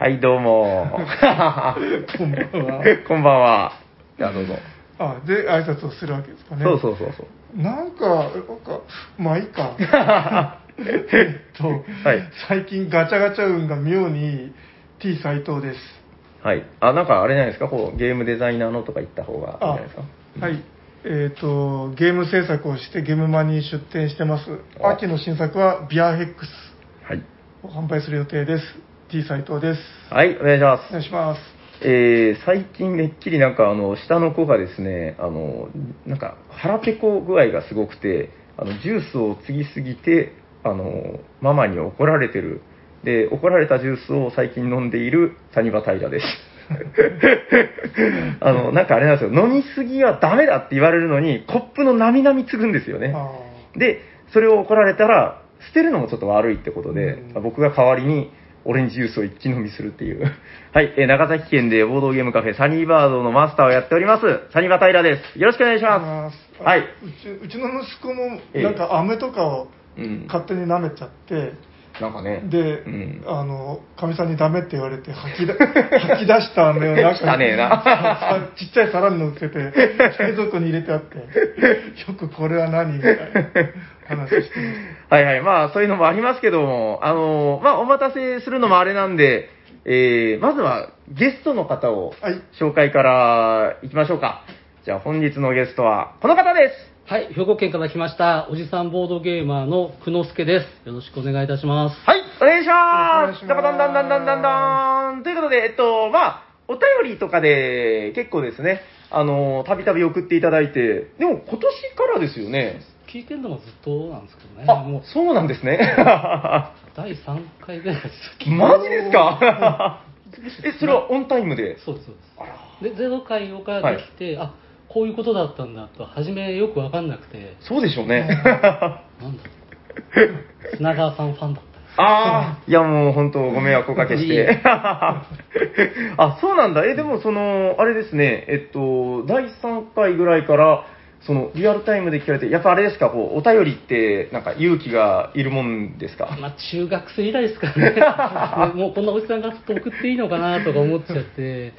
はい、どうも。こんばんは。こんばんは。じゃあどうぞ。あ、で、挨拶をするわけですかね。そうそうそうそう。なんか、なんか、まあいいか。えっと、はい最近ガチャガチャ運が妙に T 斎藤です。はい。あ、なんかあれじゃないですか、こう、ゲームデザイナーのとか言った方がいいんじゃあないですか？はい。えっ、と、ゲーム制作をしてゲームマに出展してます。あ秋の新作はビアヘックスはい。を販売する予定です。T 斎藤です。はい、お願いしますお。願いします。えー、最近めっきりなんかあの、下の子がですね、あの、なんか腹ペコ具合がすごくて、あの、ジュースを継ぎすぎて、あの、ママに怒られてる。で、怒られたジュースを最近飲んでいるサニバタイラです。あの、なんかあれなんですよ、飲みすぎはダメだって言われるのに、コップのなみなみ継ぐんですよね。あで、それを怒られたら、捨てるのもちょっと悪いってことで、うん僕が代わりにオレンジジュースを一気飲みするっていう。はい、えー長崎県でボードゲームカフェサニーバードのマスターをやっております、サニバタイラです。よろしくお願いしあます。あはい。うちうちの息子もええなんか飴とかをうん。勝手に舐めちゃって、なんかね。で、うん。あの、かみさんにダメって言われて吐きだ 吐き出した飴を中に汚ねえなさ ちっちゃい皿に乗せて、冷蔵庫に入れてあって、よくこれは何みたいな話してましはいはい。まあ、そういうのもありますけども、あのーまあ、お待たせするのもあれなんで、えー、まずはゲストの方をた。はい。紹介からいきましょうか。じゃあ本日のゲストはこの方です。はい、兵庫県から来ました、おじさんボードゲーマーの久之助です。よろしくお願いいたします。はい、お願いします。お願いしますダバダンダンダンダンダンダン。ということで、えっと、まあ、お便りとかで結構ですね、あの、たびたび送っていただいて、でも今年からですよね。聞いてるのがずっとなんですけどね、あもう、そうなんですね。第3回ぐらいです。マジですか？え、それはオンタイムで？そうです、そうあらです。で、ゼロ回ができて、あ、こういうことだったんだと、初めよくわかんなくて、そうでしょうね。なんだ砂川さんファンだった。ああ、いやもう本当ご迷惑おかけしいいえて。あ、そうなんだ。え、でもその、あれですね、えっと、第3回ぐらいから、その、リアルタイムで聞かれて、やっぱあれですか、こう、お便りって、なんか勇気がいるもんですか？まあ、中学生以来ですからね。もうこんなおじさんがずっと送っていいのかなとか思っちゃって。いえい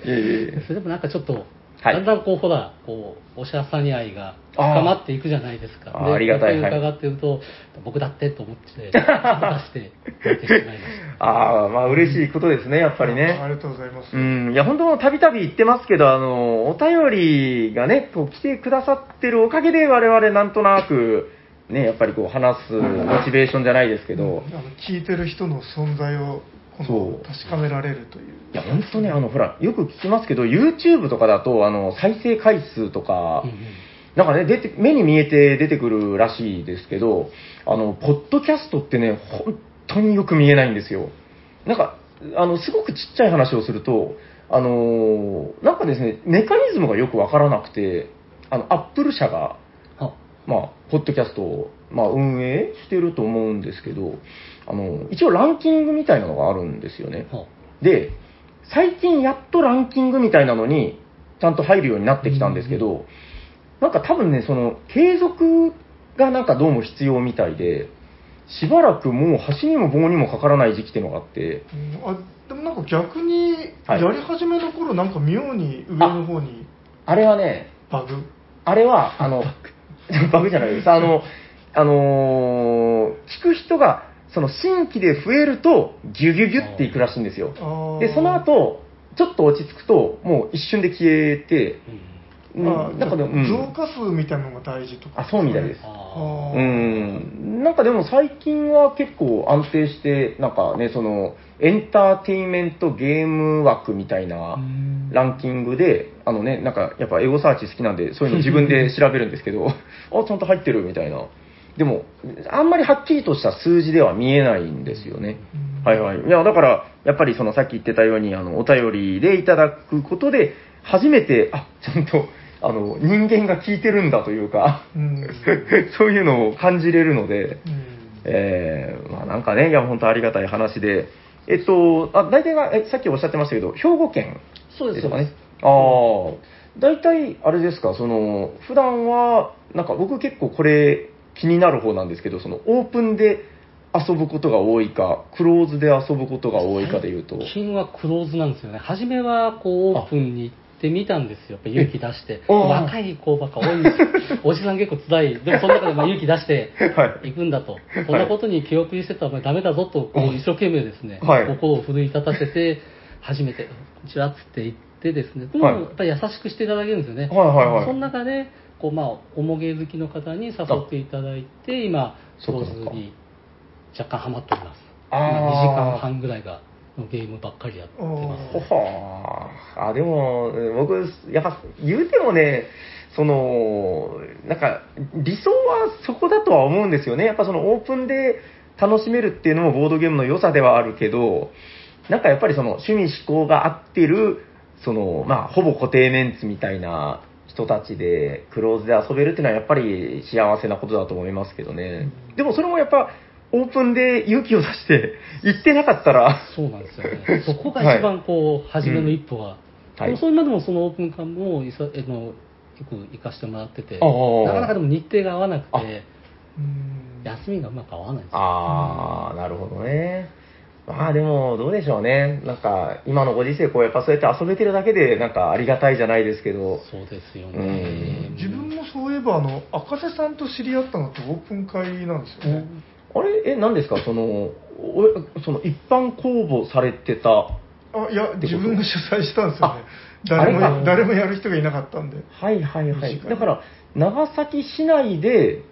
えそれでもなんかちょっと、はい。だんだんこう、ほら、こう、おしゃさに愛が深まっていくじゃないですか。であーありがたい。伺ってると、僕だってと思って、出して、出てしまいましああ、まあ嬉しいことですね、やっぱりあね。りがとうございます。うん、いや、本当たびたび言ってますけど、あの、お便りがね、こう来てくださってるおかげで我々なんとなく、ね、やっぱりこう話すモチベーションじゃないですけど、あの聞いてる人の存在をこそのう確かめられるという。いや、本当ね、あの、ほら、よく聞きますけど、YouTube とかだと、あの、再生回数とかた。うんうんなんかね、出て、目に見えて出てくるらしいですけど、あの、ポッドキャストってね、本当によく見えないんですよ。なんか、あの、すごくちっちゃい話をすると、あのなんかですね、メカニズムがよくわからなくて、あの、アップル社が、あまあ、ポッドキャストを、まあ、運営してると思うんですけど、あの、一応ランキングみたいなのがあるんですよね。はで、最近やっとランキングみたいなのに、ちゃんと入るようになってきたんですけど、なんか多分ね、その、継続がなんかどうも必要みたいで、しばらくもう端にも棒にもかからない時期っていうのがあって、うん。あでもなんか逆に、はい。やり始めの頃なんか妙に上の方にあれはね、バグ？あれは、あの、バグ じゃないです。あの、あのー聞く人が、その新規で増えると、ギュギュギュっていくらしいんですよ。で、その後、ちょっと落ち着くと、もう一瞬で消えて、うん。なんかでも、うん。増加数みたいなのが大事とか。あそうみたいです。うん、なんかでも最近は結構安定して、なんかね、その、エンターテインメントゲーム枠みたいなランキングで、あのね、なんかやっぱエゴサーチ好きなんで、そういうの自分で調べるんですけど、あ、ちゃんと入ってるみたいな。でも、あんまりはっきりとした数字では見えないんですよね。うんはいはい。いや、だから、やっぱりそのさっき言ってたように、あの、お便りでいただくことで、初めて、あ、ちゃんと、あの、人間が聞いてるんだというか、うん そういうのを感じれるので、うんえー、まあなんかね、いや、本当ありがたい話で、えっと、あ、大体が、え、さっきおっしゃってましたけど、兵庫県そうです、とかね。ああ、大体、あれですか、その、普段は、なんか僕結構これ気になる方なんですけど、その、オープンで遊ぶことが多いか、クローズで遊ぶことが多いかでいうと。最近はクローズなんですよね。初めはこうオープンに行ってみたんですよ。やっぱ勇気出して。若い子ばっか多いんですよ。おじさん結構辛い。でもその中でまあ勇気出してはい行くんだと。そんなことに気遅れしてたらダメだぞと、こう一生懸命ですね、はい心を奮い立たせて、初めて、ちらっつって行ってですね、でもはいやっぱり優しくしていただけるんですよね。はいはいはいその中で、こうまあ、おもげ好きの方に誘っていただいて、今、そっかに若干ハマっております。あー今2時間半ぐらいが、のゲームばっかりやってます。ほほーあ、でも、僕、やっぱ、言うてもね、その、なんか、理想はそこだとは思うんですよね。やっぱそのオープンで楽しめるっていうのもボードゲームの良さではあるけど、なんかやっぱりその趣味嗜好が合ってる、その、まあ、ほぼ固定メンツみたいな人たちで、クローズで遊べるっていうのはやっぱり幸せなことだと思いますけどね。でもそれもやっぱ、オープンで勇気を出して行ってなかったら、そうなんですよね。そこが一番こう、初めの一歩が。はいでもそれまでもそのオープン館もいさえのよく行かせてもらってて、なかなかでも日程が合わなくあて、うん休みがうまく合わないんですよ。ああ、なるほどね。まあでも、どうでしょうね。なんか、今のご時世、こう、やっぱそうやって遊べてるだけで、なんかありがたいじゃないですけど、そうですようね。ん自分もそういえば、あの、赤瀬さんと知り合ったのってオープン会なんですよね。あれ、え、何ですか？その、おその、一般公募されてた、あ、いや、自分が主催したんですよね。あ誰も誰もやる人がいなかったんで。はいはいはいだから、長崎市内で、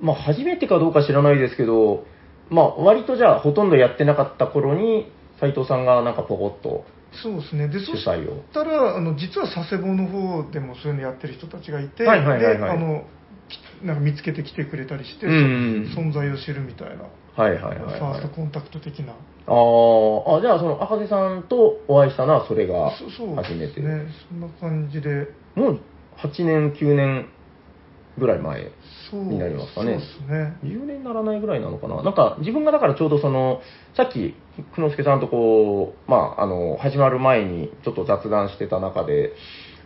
まあ初めてかどうか知らないですけど、まあ割とじゃあほとんどやってなかった頃に、斉藤さんがなんかポコッとそうですね。で、そし。たら、あの、実は佐世保の方でもそういうのやってる人たちがいて、はいはいはいはいで、あの、きなんか見つけてきてくれたりして、うんそ存在を知るみたいな、はいはいはい、フはい。ァーストコンタクト的な。あーあ、じゃあその赤瀬さんとお会いしたのはそれがそそう初めて。ですね。そんな感じで。もう8年、9年ぐらい前。になりますかねそうですね。10年ならないぐらいなのかな。なんか自分がだからちょうどその、さっき、久之助さんとこう、まあ、あの、始まる前にちょっと雑談してた中で、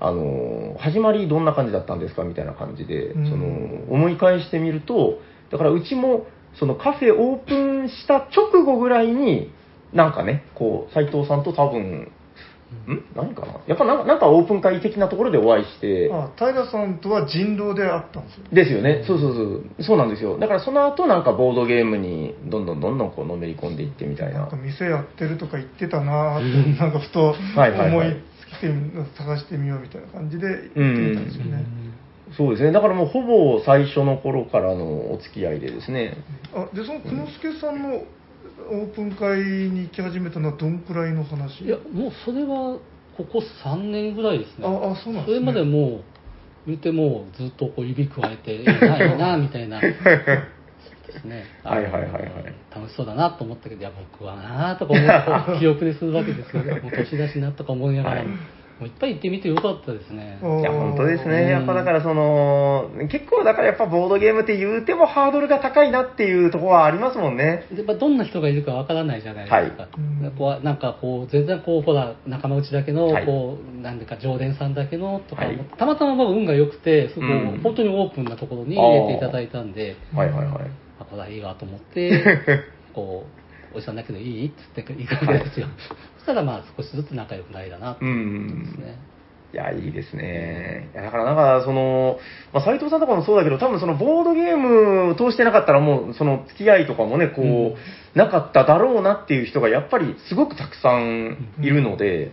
あの、始まりどんな感じだったんですかみたいな感じで、うんその、思い返してみると、だからうちも、そのカフェオープンした直後ぐらいに、なんかね、こう、斉藤さんと多分、ん何かな？やっぱなんかなんかオープン会的なところでお会いして、あ平さんとは人狼で会ったんですよ。ですよね。そうそうそう。そうなんですよ。だからその後なんかボードゲームにどんどんどんどんこうのめり込んでいってみたいななんか。店やってるとか言ってたなーって、なんかふとはいはいはい思いつきて探してみようみたいな感じで行ってみたんですよね。そうですね。だからもうほぼ最初の頃からのお付き合いでですね。あでその久之助さんのオープン会に行き始めたのはどんくらいの話？いや、もうそれは、ここ3年ぐらいですね。ああそうなんですねそれまでもう、言ってもうずっとこう指くわえて、い いな、いいな、みたいな。ですね。はいはいはいはい楽しそうだなと思ったけど、いや、僕はなとか思ってこう、記憶にするわけですよ。もう年だしなとか思いながらも、はいもういっぱい行ってみてよかったですね。いや、本当ですね。うんやっぱだからその、結構だからやっぱボードゲームって言うてもハードルが高いなっていうところはありますもんね。でまあ、どんな人がいるかわからないじゃないですか。はいなんかこう、全然こう、ほら、仲間内だけの、はいこう、なんでか常連さんだけのとか、はいたまたま僕運が良くて、そこ、うん本当にオープンなところに入れていただいたんで、はいはいはい。あ、これはいいわと思って、こう、おじさんだけどいい？っつって行くわけですよ。そしたらまあ少しずつ仲良くなりだなってう思うんんです。ね。いや、いいですね。いやだからなんか、その、まあ、斉藤さんとかもそうだけど、多分そのボードゲームを通してなかったらもう、その付き合いとかもね、こう、うんなかっただろうなっていう人がやっぱりすごくたくさんいるので、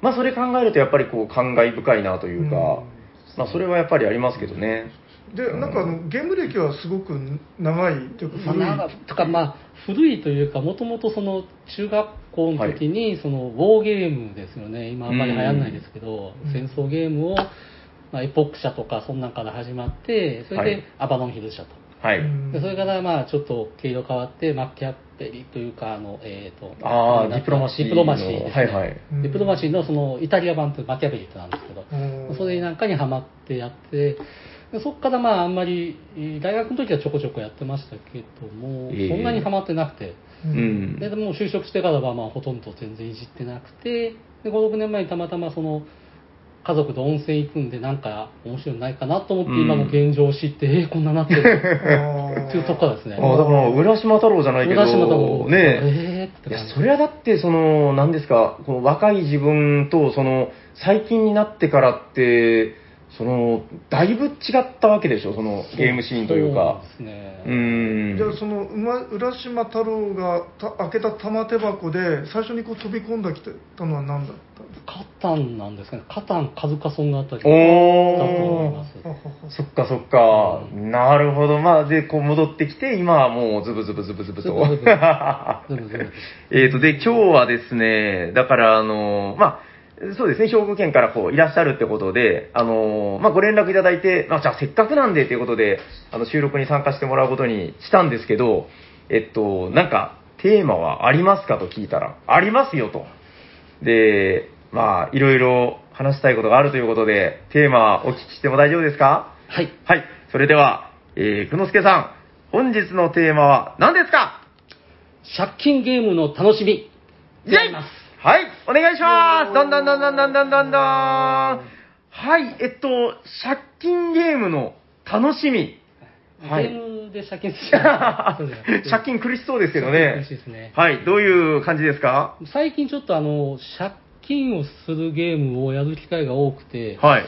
まあそれ考えるとやっぱりこう、感慨深いなというか、うんまあそれはやっぱりありますけどね。でなんかあのゲーム歴はすごく長いというか古い、まあ、とかまあ古いというかもともとその中学校の時にそのウォーゲームですよね。今あんまり流行らないですけど、うん。戦争ゲームを、まあ、エポック社とかそんなんから始まってそれはい。でアバロンヒル社と、はい。うんでそれからまあちょっと毛色変わってマッキャベリというかあのえっ、とあーなんだディプロマシーの。ディプロマシーね、はいはい。うんディプロマシーのそのイタリア版というマッキャベリってなんですけど、うん。それなんかにハマってやって、でそこからまああんまり、えー大学の時はちょこちょこやってましたけども、ええ。そんなにハマってなくて、ううんん。ででもう就職してからはまあほとんど全然いじってなくて、で5、6年前にたまたまその、家族で温泉行くんでなんか面白いのないかなと思ってうん今の現状を知って、えーこんななってる。っていうとこからですね。あだから、浦島太郎じゃないけど、浦島太郎ねえーっていやそれはだって、その、何ですか、この若い自分と、その、最近になってからって、その、だいぶ違ったわけでしょ、そのゲームシーンというか。そうですね。うーん。じゃあその馬浦島太郎がた開けた玉手箱で最初にこう飛び込んできたのは何だったんですか？カタンなんですかね。カタン、カズカソンがあったりだと思い。ます。そっかそっか、なるほど。まあ、で、こう戻ってきて、今はもうズブズブズブズブと。ズブズブ ズブズブえーと、で、今日はですね、だから、あの、まあ、そうですね、兵庫県からこういらっしゃるってことで、あの、まあ、ご連絡いただいて、まあ、じゃあせっかくなんでということで、あの、収録に参加してもらうことにしたんですけど、えっと、なんか、テーマはありますかと聞いたら、ありますよと。で、まあ、いろいろ話したいことがあるということで、テーマお聞きしても大丈夫ですか？はい。はい。それでは、えー、くのすけさん、本日のテーマは何ですか？借金ゲームの楽しみ。イェイはい、お願いします。だんだんだんだんだんだんだんだん。はい、えっと、借金ゲームの楽しみ。はい。ゲームで借金 借金苦しそうですけどね。苦しいですね。はい、どういう感じですか？最近ちょっとあの、借金をするゲームをやる機会が多くて、はい。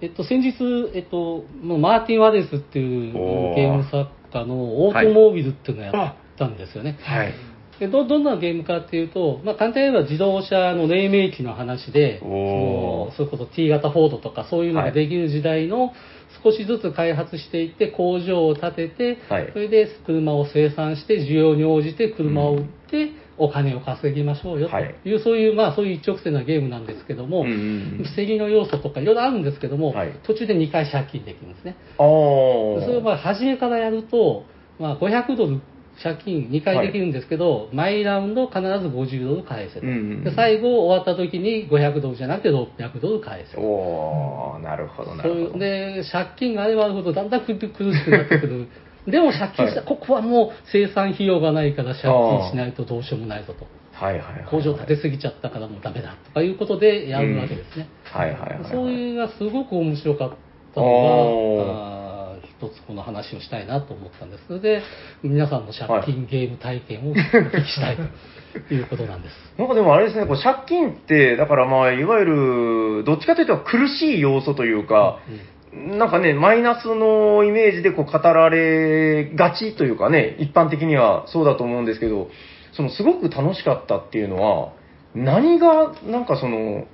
えっと、先日、えっと、マーティン・ワデスっていうゲーム作家のオートモービルっていうのをやったんですよね。はい。でどどんなゲームかっていうと、まあ、簡単に言えば自動車の黎明期の話で、そのそれこそ T 型フォードとかそういうのができる時代の少しずつ開発していって工場を建てて、はい。それで車を生産して需要に応じて車を売ってお金を稼ぎましょうよとはい。いう、そういう、まあ、そういう一直線なゲームなんですけども、うんうん防ぎの要素とかいろいろあるんですけども、はい。途中で2回借金できるんですね。それをまあ初めからやると、まあ、500ドル借金2回できるんですけど、毎ラウンド必ず50ドル返せと、うんうんで最後終わった時に500ドルじゃなくて600ドル返せと。おー、なるほど、なるほど。うで借金があればあるほどだんだん苦苦しくなってくる。でも借金した、はい。ここはもう生産費用がないから借金しないとどうしようもないぞと。はいはいはい。工場建てすぎちゃったからもうダメだとかいうことでやるわけですね、はいはいはいはい。そういうのがすごく面白かったのが、一つこの話をしたいなと思ったんです。それで、皆さんの借金ゲーム体験をお聞きしたいと いうことなんです。なんかでもあれですね、こう借金って、だからまあ、いわゆる、どっちかというと苦しい要素というか、なんかね、マイナスのイメージでこう語られがちというかね、一般的にはそうだと思うんですけど、そのすごく楽しかったっていうのは、何がなんかその、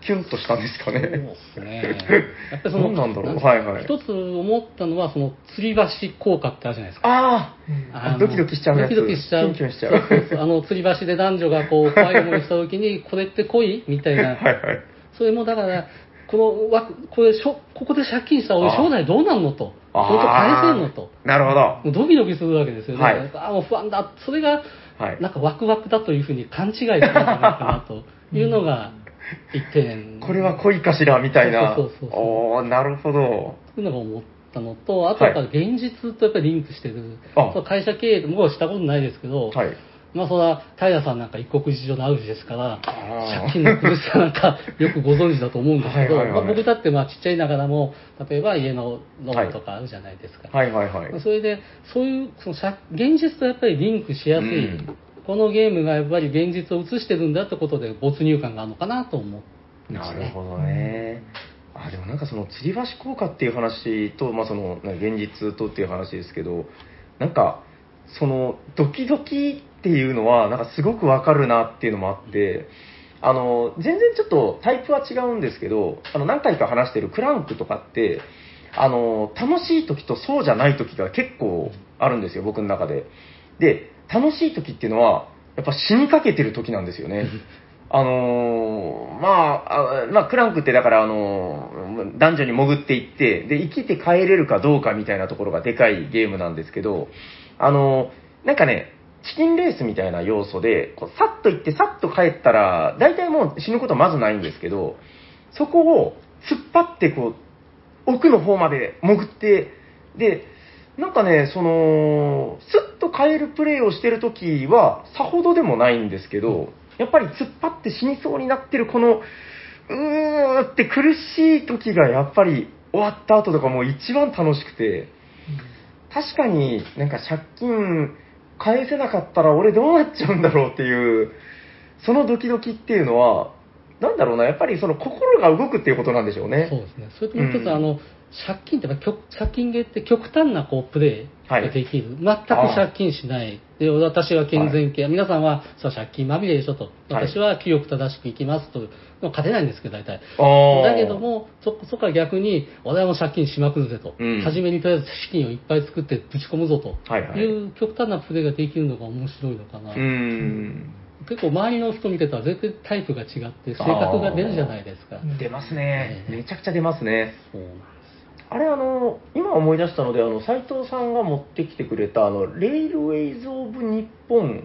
キュンとしたんですかそうね。ですね。やっぱりその、何なんだろうなんはいはい一つ思ったのは、その、吊り橋効果ってあるじゃないですか。ああのドキドキしちゃうやつドキドキしちゃう。キュンキュンしちゃうそうそうそうあの、吊り橋で男女がこう、怖い思いした時に、これって恋みたいあ、な。はいはい。それもだから、この枠、これしょ、ここで借金した俺あ将来どうなんのと。本当返せんのと。なるほど。ドキドキするわけですよね。はいああ、もう不安だ。それが、はいなんかワクワクだというふうに勘違いするんじゃないかなというのが一点。これは恋かしらみたいな。そうそうそうおー、なるほど。そういうのが思ったのと、あとやっぱり現実とやっぱりリンクしてる。あそう会社経営、僕はしたことないですけど、はい。まあそれは平さんなんか一国事情の主ですから、借金の苦しさなんか よくご存知だと思うんですけど、はいはいはいまあ僕だってまあちっちゃいながらも、例えば家のローンとかあるじゃないですか。はいはいはい。それで、そういう、その借現実とやっぱりリンクしやすい、うんこのゲームがやっぱり現実を映してるんだってことで没入感があるのかなと思うね。なるほどね。あ、でもなんかその吊り橋効果っていう話と、まあその、な現実とっていう話ですけど、なんか、その、ドキドキっていうのは、なんかすごくわかるなっていうのもあって、あの、全然ちょっとタイプは違うんですけど、あの、何回か話してるクランクとかって、あの、楽しい時とそうじゃない時が結構あるんですよ、僕の中で。で、楽しい時っていうのは、やっぱ死にかけてる時なんですよね。あのーまあ、あまあ、クランクってだから、あのー男女に潜っていって、で、生きて帰れるかどうかみたいなところがでかいゲームなんですけど、あのーなんかね、チキンレースみたいな要素で、こうさっと行って、さっと帰ったら、大体もう死ぬことはまずないんですけど、そこを突っ張って、こう、奥の方まで潜って、で、なんかね、その、スッと変えるプレイをしてるときは、さほどでもないんですけど、やっぱり突っ張って死にそうになってるこの、うーって苦しい時がやっぱり終わった後とかもう一番楽しくて、確かになんか借金返せなかったら俺どうなっちゃうんだろうっていう、そのドキドキっていうのは、なんだろうな、やっぱりその心が動くっていうことなんでしょうね。そうですね。それともう一つ、うんあの、借金ってやっぱ極、借金ゲーって極端なこうプレイができる。全く借金しない。で、私は健全系。皆さんは、そう借金まみれでしょと。はい私は清く正しく生きますと。勝てないんですけど、大体。だけど、も、そ、そこから逆に、俺はもう借金しまくるぜと。うん初めにとりあえず資金をいっぱい作ってぶち込むぞと。はいはいいう極端なプレイができるのが面白いのかな。うーん。結構周りの人見てたら全然タイプが違って、性格が出るじゃないですか。うん出ますね。ええめちゃくちゃ出ますね。そうなんあれ、あの、今思い出したので、あの、斉藤さんが持ってきてくれた、あの、レイルウェイズ・オブ・日本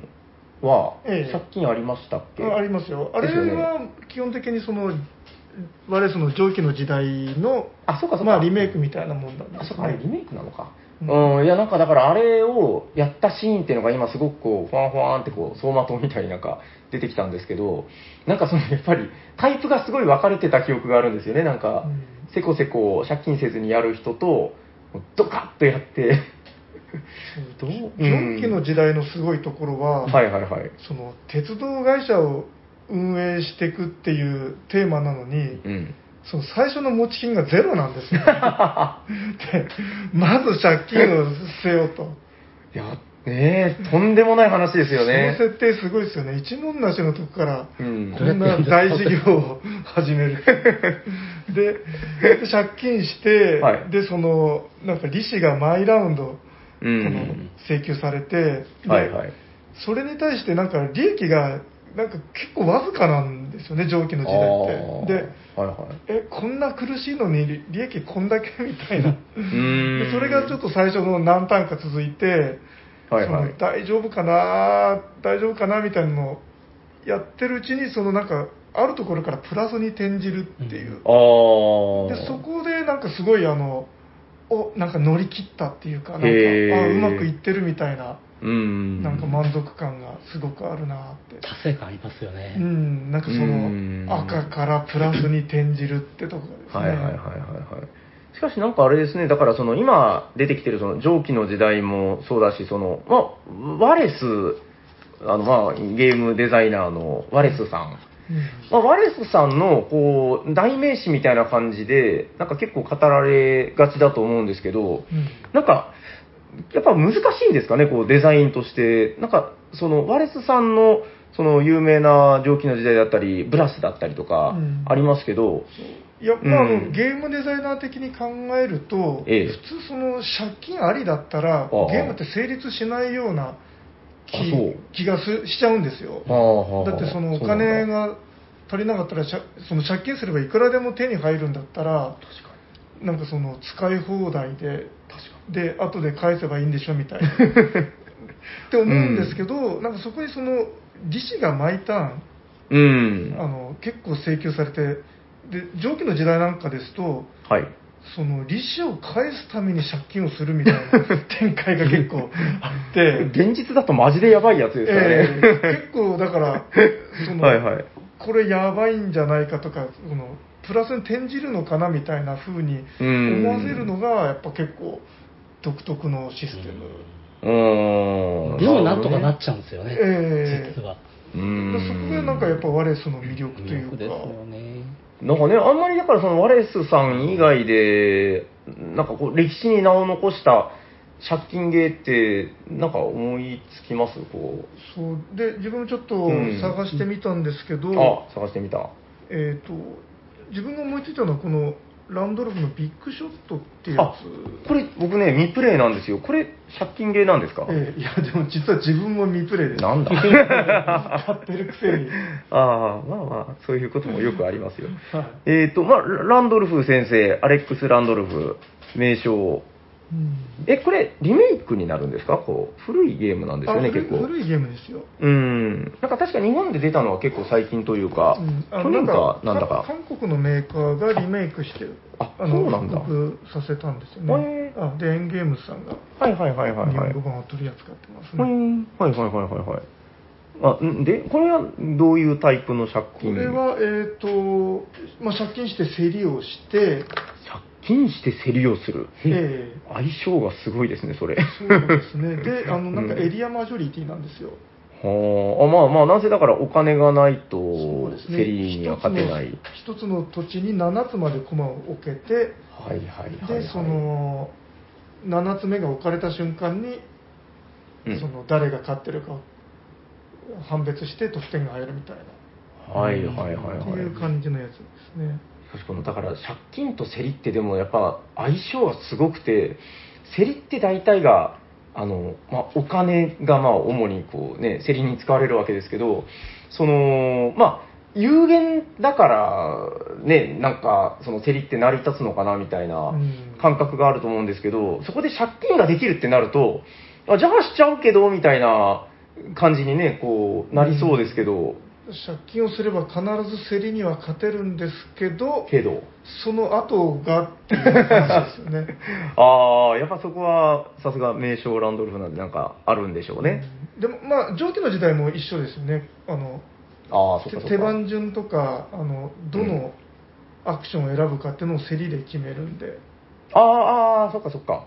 は、ええ借金ありましたっけ、あありますよ。あれは基本的にその、我々その蒸気の時代の、あ、そうかそうか。まあリメイクみたいなもんなんであ、すそうか、あれリね。メイクなのか。ううんん、いや、なんかだからあれをやったシーンっていうのが今すごくこう、ファンファンってこう、走馬灯みたいになんか出てきたんですけど、なんかそのやっぱりタイプがすごい分かれてた記憶があるんですよね。なんか、うんせこせこ借金せずにやる人と、ドカッとやって、どう蒸気の時代のすごいところは、はいはいはい。その鉄道会社を運営していくっていうテーマなのに、うん。その最初の持ち金がゼロなんですよ、でまず借金をせよと。いや、ねえ、とんでもない話ですよね。その設定すごいですよね。一文なしのとこから、うんこんな大事業を始める。で、で借金して、はいで、その、なんか利子が毎ラウンド。請求されて、ではいはい。それに対してなんか利益が、なんか結構わずかなんですよね、蒸気の時代って。で、はいはい。え、こんな苦しいのに利利益こんだけみたいな。んでそれがちょっと最初の何単か続いて、はいはい大丈夫かな、大丈夫かなみたいなのをやってるうちに、そのなんか、あるところからプラスに転じるっていう。ああ。で、そこでなんかすごいあの、お、なんか乗り切ったっていうか、なんか、あ、うまくいってるみたいな、うん。なんか満足感がすごくあるなって。達成感ありますよね。うん、なんかそうんの、赤からプラスに転じるってところですね。はいはいはいはいはい。しかしなんかあれですね、だからその今出てきてるその蒸気の時代もそうだし、その、まあ、ワレス、あのまあ、ゲームデザイナーのワレスさん。うんまあ、ワレスさんのこう代名詞みたいな感じで、なんか結構語られがちだと思うんですけど、うんなんか、やっぱ難しいんですかね、こうデザインとして。なんか、そのワレスさんのその有名な蒸気の時代だったり、ブラスだったりとかうん。ありますけど、いや、まあ、あうん。のゲームデザイナー的に考えると、ええ。普通その借金ありだったらゲームって成立しないような気がすしちゃうんですよ。だってそのお金が足りなかったらその借金すればいくらでも手に入るんだったら確かなんかその使い放題でで後で返せばいいんでしょみたいな って思うんですけど、なんかそこにその利子が毎ターンに。うん。あの結構請求されてで上記の時代なんかですとはい。その利子を返すために借金をするみたいな 展開が結構あって、現実だとマジでやばいやつですからえね。ー結構だからそのはいはい。これやばいんじゃないかとかそのプラスに転じるのかなみたいな風にうん思わせるのがやっぱ結構独特のシステム、うーん。でもなんとかなっちちゃうんですよね、ええ実は。うーん。そこがなんかやっぱワレスの魅力というかですよね。なんかね、あんまりだからそのワレスさん以外で、なんかこう歴史に名を残した借金芸って、なんか思いつきます？こそうで自分もちょっとうん探してみたんですけど、う。あ、探してみた。えー、と自分が思いついたのはこのランドルフのビッグショットっていうやあつ、これ僕ね、未プレイなんですよ。これ、借金芸なんですか？えーいやでも実は自分も未プレイですなんだ 買ってるくせに、ああ、まあまあ、そういうこともよくありますよ。はいえっと、まあ、ランドルフ先生、アレックス・ランドルフ、名称。うん。え、これ、リメイクになるんですか？こう、古いゲームなんですよね、結構。古いゲームですよ、うん。なんか確か日本で出たのは結構最近というか、うん。あ去年かなんだか。韓国のメーカーがリメイクしてあのそうなんだ。復刻させたんですよね。へあでエンゲームズさんがはいはいはいはいはい。日本語版を取り扱ってますはいね、はいはいはいはいはい。あ、んで、これはどういうタイプの借こ金れは、えーとまあ、借金して競りをして、借金して競りをする。ええ相性がすごいですね、それ。そうですね。で、あの、なんかエリアマジョリティなんですよ。はあ、あまあまあ、なぜだからお金がないと競りには勝てない。一つの一つの土地に7つまで駒を置けて、はいはいはい、はい。で、そ、の、7つ目が置かれた瞬間に、うんその、誰が勝ってるかを判別して得点が入るみたいな、はいはいはいっていうはい。感じのやつですね。確かに、だから借金と競りってでもやっぱ相性がすごくて、競りって大体が、あの、まあ、お金がまあ主にこうね、競りに使われるわけですけど、その、まあ、有限だから、ね、なんか、その競りって成り立つのかなみたいなうん。感覚があると思うんですけど、そこで借金ができるってなると、あじゃあしちゃうけど、みたいな感じにね、こう、なりそうですけど、借金をすれば必ず競りには勝てるんですけど、けど、その後がっていう話ですよね。ああ、やっぱそこは、さすが名称ランドルフなんでなんかあるんでしょうね。でもまあ上記の時代も一緒ですよねあのああ、そ。手番順とかあのどのアクションを選ぶかっていうのを競りで決めるんで、ああ、ああ、そっかそっか。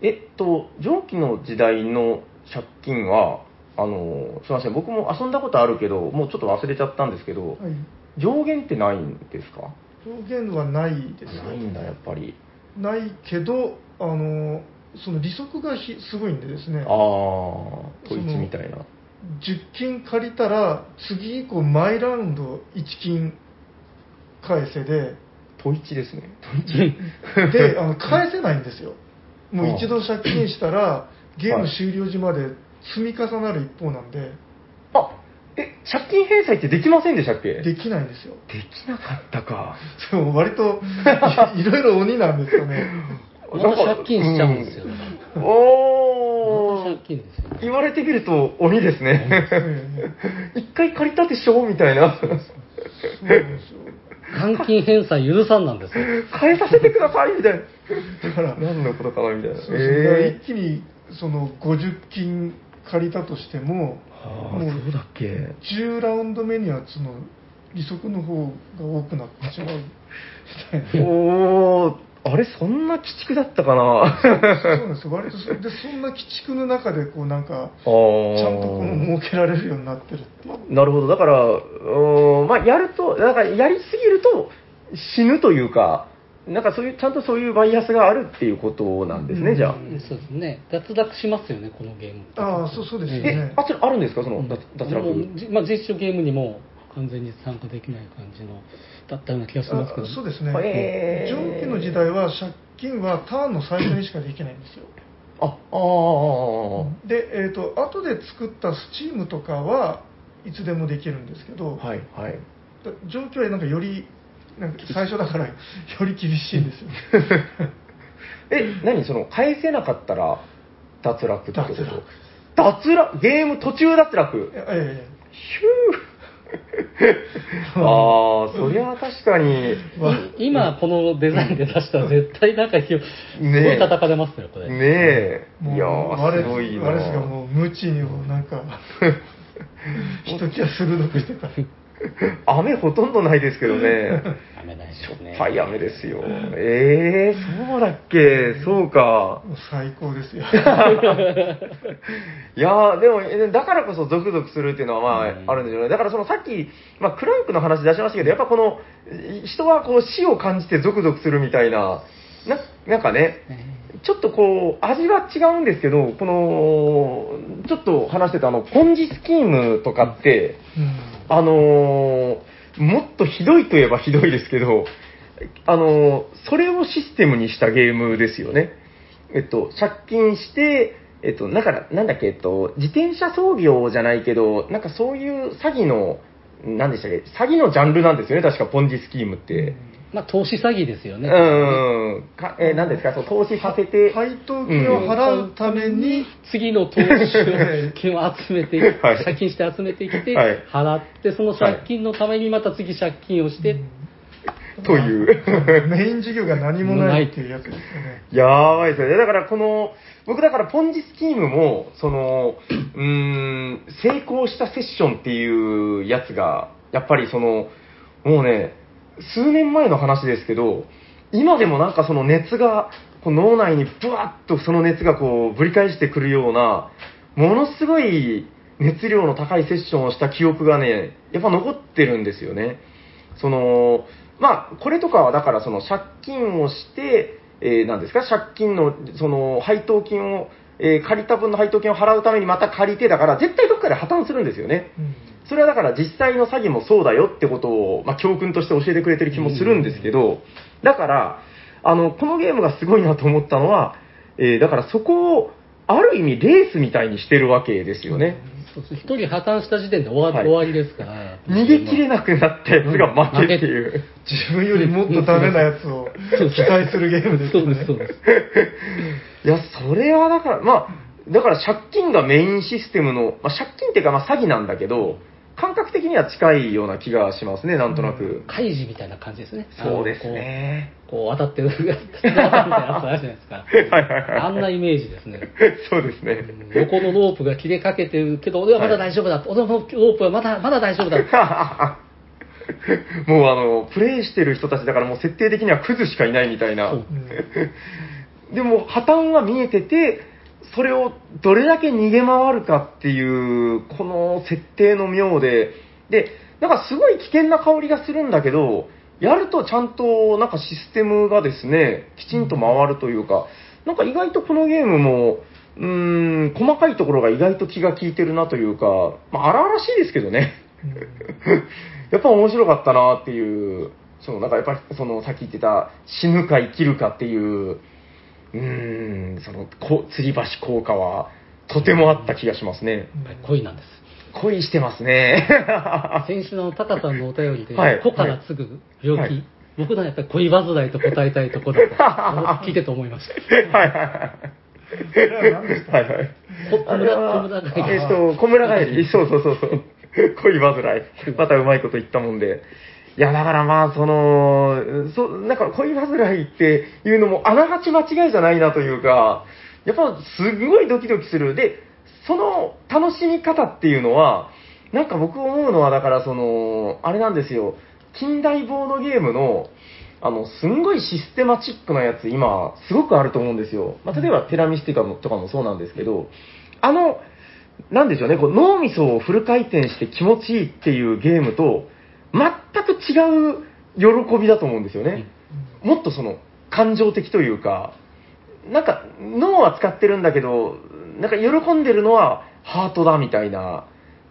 えっと、上記の時代の借金は、あの、すいません、僕も遊んだことあるけど、もうちょっと忘れちゃったんですけど、はい、上限ってないんですか？上限はないですないんだ、やっぱり。ないけどあのその利息がひすごいんでですねああ、統一みたいな。10金借りたら次以降毎ラウンド1金返せで統一ですね。統一。であの返せないんですよもう一度借金したらゲーム終了時まで積み重なる一方なんであ、え、借金返済ってできませんでしたっけ？できないんですよできなかったか。そう割とい いろいろ鬼なんですよね また借金しちゃうんですよ。うんまおーた借金ですよ。言われてみると鬼ですね。え一回借りたでしょ？みたいな。そうなんですよ換金返済許さんなんですよ。返させてくださいみたいな。だから何のことかな？みたいな。そうですねえ一気にその50金借りたとしてもー、はあ、もうそうだっけ。10ラウンド目にはその利息の方が多くなってしまう。みたいなおー、あれ、そんな鬼畜だったかな。そうなんですよ。割とそでそんな鬼畜の中でこうなんかあちゃんとこの設けられるようになってるなるほど。だから、うーんまあ、やると、だから、やりすぎると死ぬというか、なんかそういう、ちゃんとそういうバイアスがあるっていうことなんですね、うんじゃあ。そうですね。脱落しますよね、このゲームって。ああそうそうですよえね、あ、それあるんですか？その脱脱落。まあ、実証ゲームにも完全に参加できない感じの、だったような気がしますけど。あそうですね、へー上記の時代は借金はターンの最初にしかできないんですよあ、ああ、あで、えー、と後で作ったスチームとかはいつでもできるんですけど、あ、はい、はい。だ状況はなんかよりなんか最初だからより厳しいんですよ え、何その、返せなかったら脱落ってこと？脱落。脱落？ゲーム途中脱落？ええヒュー。ああ、そりゃ確かに、まあ。い今このデザインで出したら絶対なんかひよすごねえ。い叩かれますよ、これ。ねえ。もういやすごいな。ワレスがもう無知にもなんか ひときわ鋭くしてた 雨ほとんどないですけどね。ダメないですね。しょっぱい雨ですよ。ええそうだっけ？そうか。もう最高ですよ いやー、でも、えだからこそゾクゾクするっていうのは、まうんあ、あるんでしょうね。だからそのさっき、まあ、クランクの話出しましたけど、やっぱこの、い人はこう死を感じてゾクゾクするみたいな、ななんかね、ちょっとこう、味は違うんですけど、この、ちょっと話してたあの、ポンジスキームとかって、うんあのーもっとひどいといえばひどいですけど、あのーそれをシステムにしたゲームですよね。えっと、借金して、えっと、だから、なんだっけ、えっと、自転車操業じゃないけど、なんかそういう詐欺の、なんでしたっけ、詐欺のジャンルなんですよね、確かポンジスキームって。まあ、投資詐欺ですようね。ん、かえー、なんですか、そう投資させて、配当金を払うために、次の投資金を集めて、はい。借金して集めてきて、はい。払って、その借金のためにまた次借金をして、という。メイン事業が何もないっていうやつですよね。やばいですよね。だからこの、僕だからポンジスキームも、その、うーん、成功したセッションっていうやつが、やっぱりその、もうね、数年前の話ですけど、今でもなんかその熱が、こう脳内にブワッとその熱がこうぶり返してくるような、ものすごい熱量の高いセッションをした記憶がね、やっぱ残ってるんですよね。その、まあ、これとかはだからその借金をして、えー、何ですか、借金の、その、配当金を、えー、借りた分の配当金を払うためにまた借りてだから、絶対どっかで破綻するんですよね。うんそれはだから実際の詐欺もそうだよってことを、まあ、教訓として教えてくれてる気もするんですけど、だから、あの、このゲームがすごいなと思ったのは、えー、だからそこを、ある意味レースみたいにしてるわけですよね。一人破綻した時点で終わはい、終わりですから。逃げ切れなくなったやつが負けっていう。自分よりもっとダメなやつを期待するゲームですね。そうです、そうです。いや、それはだから、まあ、だから借金がメインシステムの、まあ、借金っていうかまあ詐欺なんだけど、感覚的には近いような気がしますね、なんとなく。開示みたいな感じですね。そうですね。こう当たってる、当たみたいなやつあるじゃないですか。はいはいはい。あんなイメージですね。そうですね。横のロープが切れかけてるけど、俺はまだ大丈夫だ。はい、俺のロープはまだ、まだ大丈夫だ。もうあの、プレイしてる人たちだからもう設定的にはクズしかいないみたいな。でも破綻は見えてて、それをどれだけ逃げ回るかっていう、この設定の妙で、で、なんかすごい危険な香りがするんだけど、やるとちゃんとなんかシステムがですね、きちんと回るというか、なんか意外とこのゲームも、うーん、細かいところが意外と気が利いてるなというか、まあ、荒々しいですけどね。やっぱ面白かったなっていう、そのなんかやっぱりそのさっき言ってた死ぬか生きるかっていう、うーん、その、こ吊り橋効果は、とてもあった気がしますね。恋なんです。恋してますね。先週のタカさんのお便りで、はい、子から継ぐ病気、はい、僕のやっぱり恋煩いと答えたいところだと、聞いてと思いました。はいはいはい。はいはい。小村、小村帰り。えっと、小村帰り。そうそうそうそう。恋煩い。またうまいこと言ったもんで。いや、だからまあ、その、そなんか恋煩いっていうのもあながち間違いじゃないなというか、やっぱすごいドキドキする。で、その楽しみ方っていうのは、なんか僕思うのは、だからその、あれなんですよ、近代ボードゲームの、あの、すんごいシステマチックなやつ、今、すごくあると思うんですよ。まあ、例えば、テラミスティカとかもそうなんですけど、あの、なんでしょうね、こう脳みそをフル回転して気持ちいいっていうゲームと、全く違う喜びだと思うんですよね。もっとその、感情的というか、なんか、脳は使ってるんだけど、なんか喜んでるのはハートだみたいな、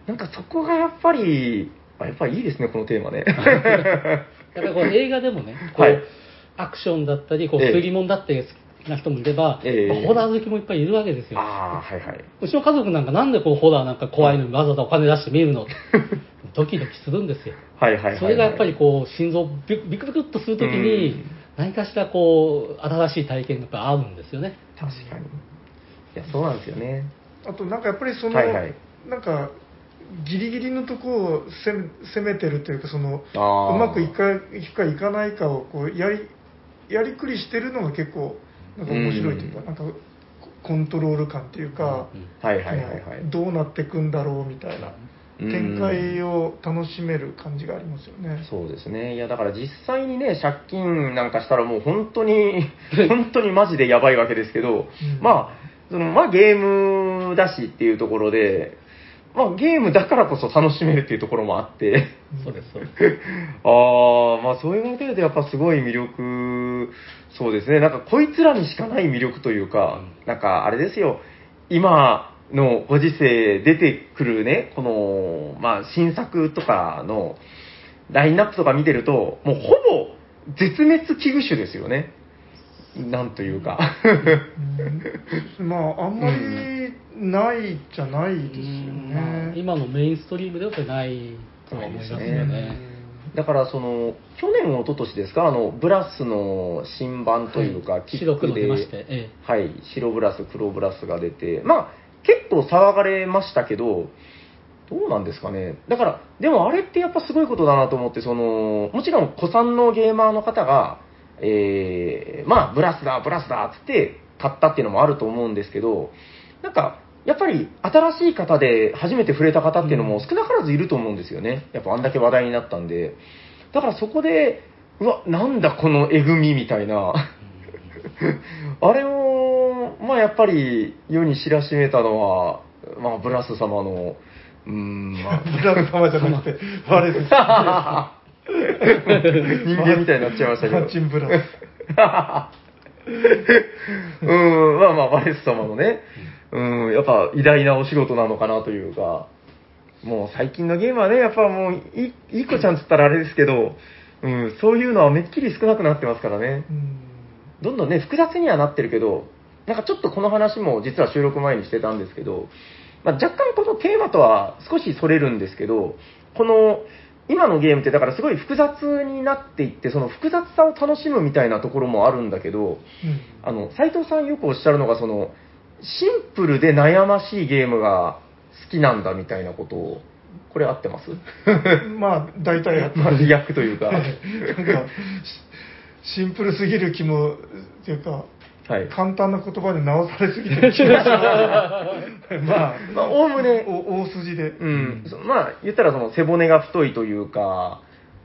なんかそこがやっぱり、あやっぱりいいですね、このテーマね。やっぱこう映画でもね、こう、はい、アクションだったり、こう、推理物だってな人もいれば、えー、ホラー好きもいっぱいいるわけですよ。あはいはい。うちの家族なんかなんでこうホラーなんか怖いのにわざわざお金出して見るの ドキドキするんですよ。はいはいはい、はい、それがやっぱりこう、心臓ビクビクビクっとするときに、何かしらこう、新しい体験があるんですよね。確かに。いや、そうなんですよね。あとなんかやっぱりその、はいはい、なんか、ギリギリのとこを攻めてるというか、その、うまくいかいくかいかないかをこうやり、やりくりしてるのが結構、なんか面白いというか、うん、なんか、コントロール感っていうか、どうなっていくんだろうみたいな。展開を楽しめる感じがありますよね。そうですね。いや、だから実際にね、借金なんかしたらもう本当に、本当にマジでやばいわけですけど、うん、まあ、その、まあゲームだしっていうところで、まあゲームだからこそ楽しめるっていうところもあって、そうです、そうです。ああ、まあそういうわけでやっぱすごい魅力、そうですね。なんかこいつらにしかない魅力というか、うん、なんかあれですよ、今、のご時世出てくるね、この、まあ、新作とかのラインナップとか見てると、もうほぼ絶滅危惧種ですよね。なんというか。まあ、あんまりないじゃないですよね。まあ、今のメインストリームではないとは思いますよね。だからその、去年、一昨年ですか、あの、ブラスの新版というか、はい、キックで、ええ、はい、白ブラス、黒ブラスが出て、まあ、結構騒がれましたけど、どうなんですかね。だから、でもあれってやっぱすごいことだなと思って、その、もちろん古参のゲーマーの方が、えー、まあ、ブラスだ、ブラスだっつって買ったっていうのもあると思うんですけど、なんか、やっぱり新しい方で初めて触れた方っていうのも少なからずいると思うんですよね。やっぱあんだけ話題になったんで。だからそこで、うわ、なんだこのえぐみみたいな。あれを、まあやっぱり世に知らしめたのは、まあブラス様の、うーん、まあ、ブラス様じゃなくて、我です。人間みたいになっちゃいましたけど。マッチンブラス。うん、まあまあ、バレス様のね、うん、やっぱ偉大なお仕事なのかなというか、もう最近のゲームはね、やっぱもうい、いい子ちゃんっつったらあれですけど、うん、そういうのはめっきり少なくなってますからね。うんどんどんね、複雑にはなってるけど、なんかちょっとこの話も実は収録前にしてたんですけど、まあ、若干このテーマとは少しそれるんですけど、この今のゲームってだからすごい複雑になっていって、その複雑さを楽しむみたいなところもあるんだけど、あの、斉藤さんよくおっしゃるのが、その、シンプルで悩ましいゲームが好きなんだみたいなことを、これ合ってます？うん まあ、大体。やってまあ、リアクというか。は いなんか、シシンプルすぎる気も、っていうか、はい。簡単な言葉で直されすぎてる気がします。まあ、まあ、おおむね、お大筋で。うん、そまあ、言ったらその背骨が太いというか、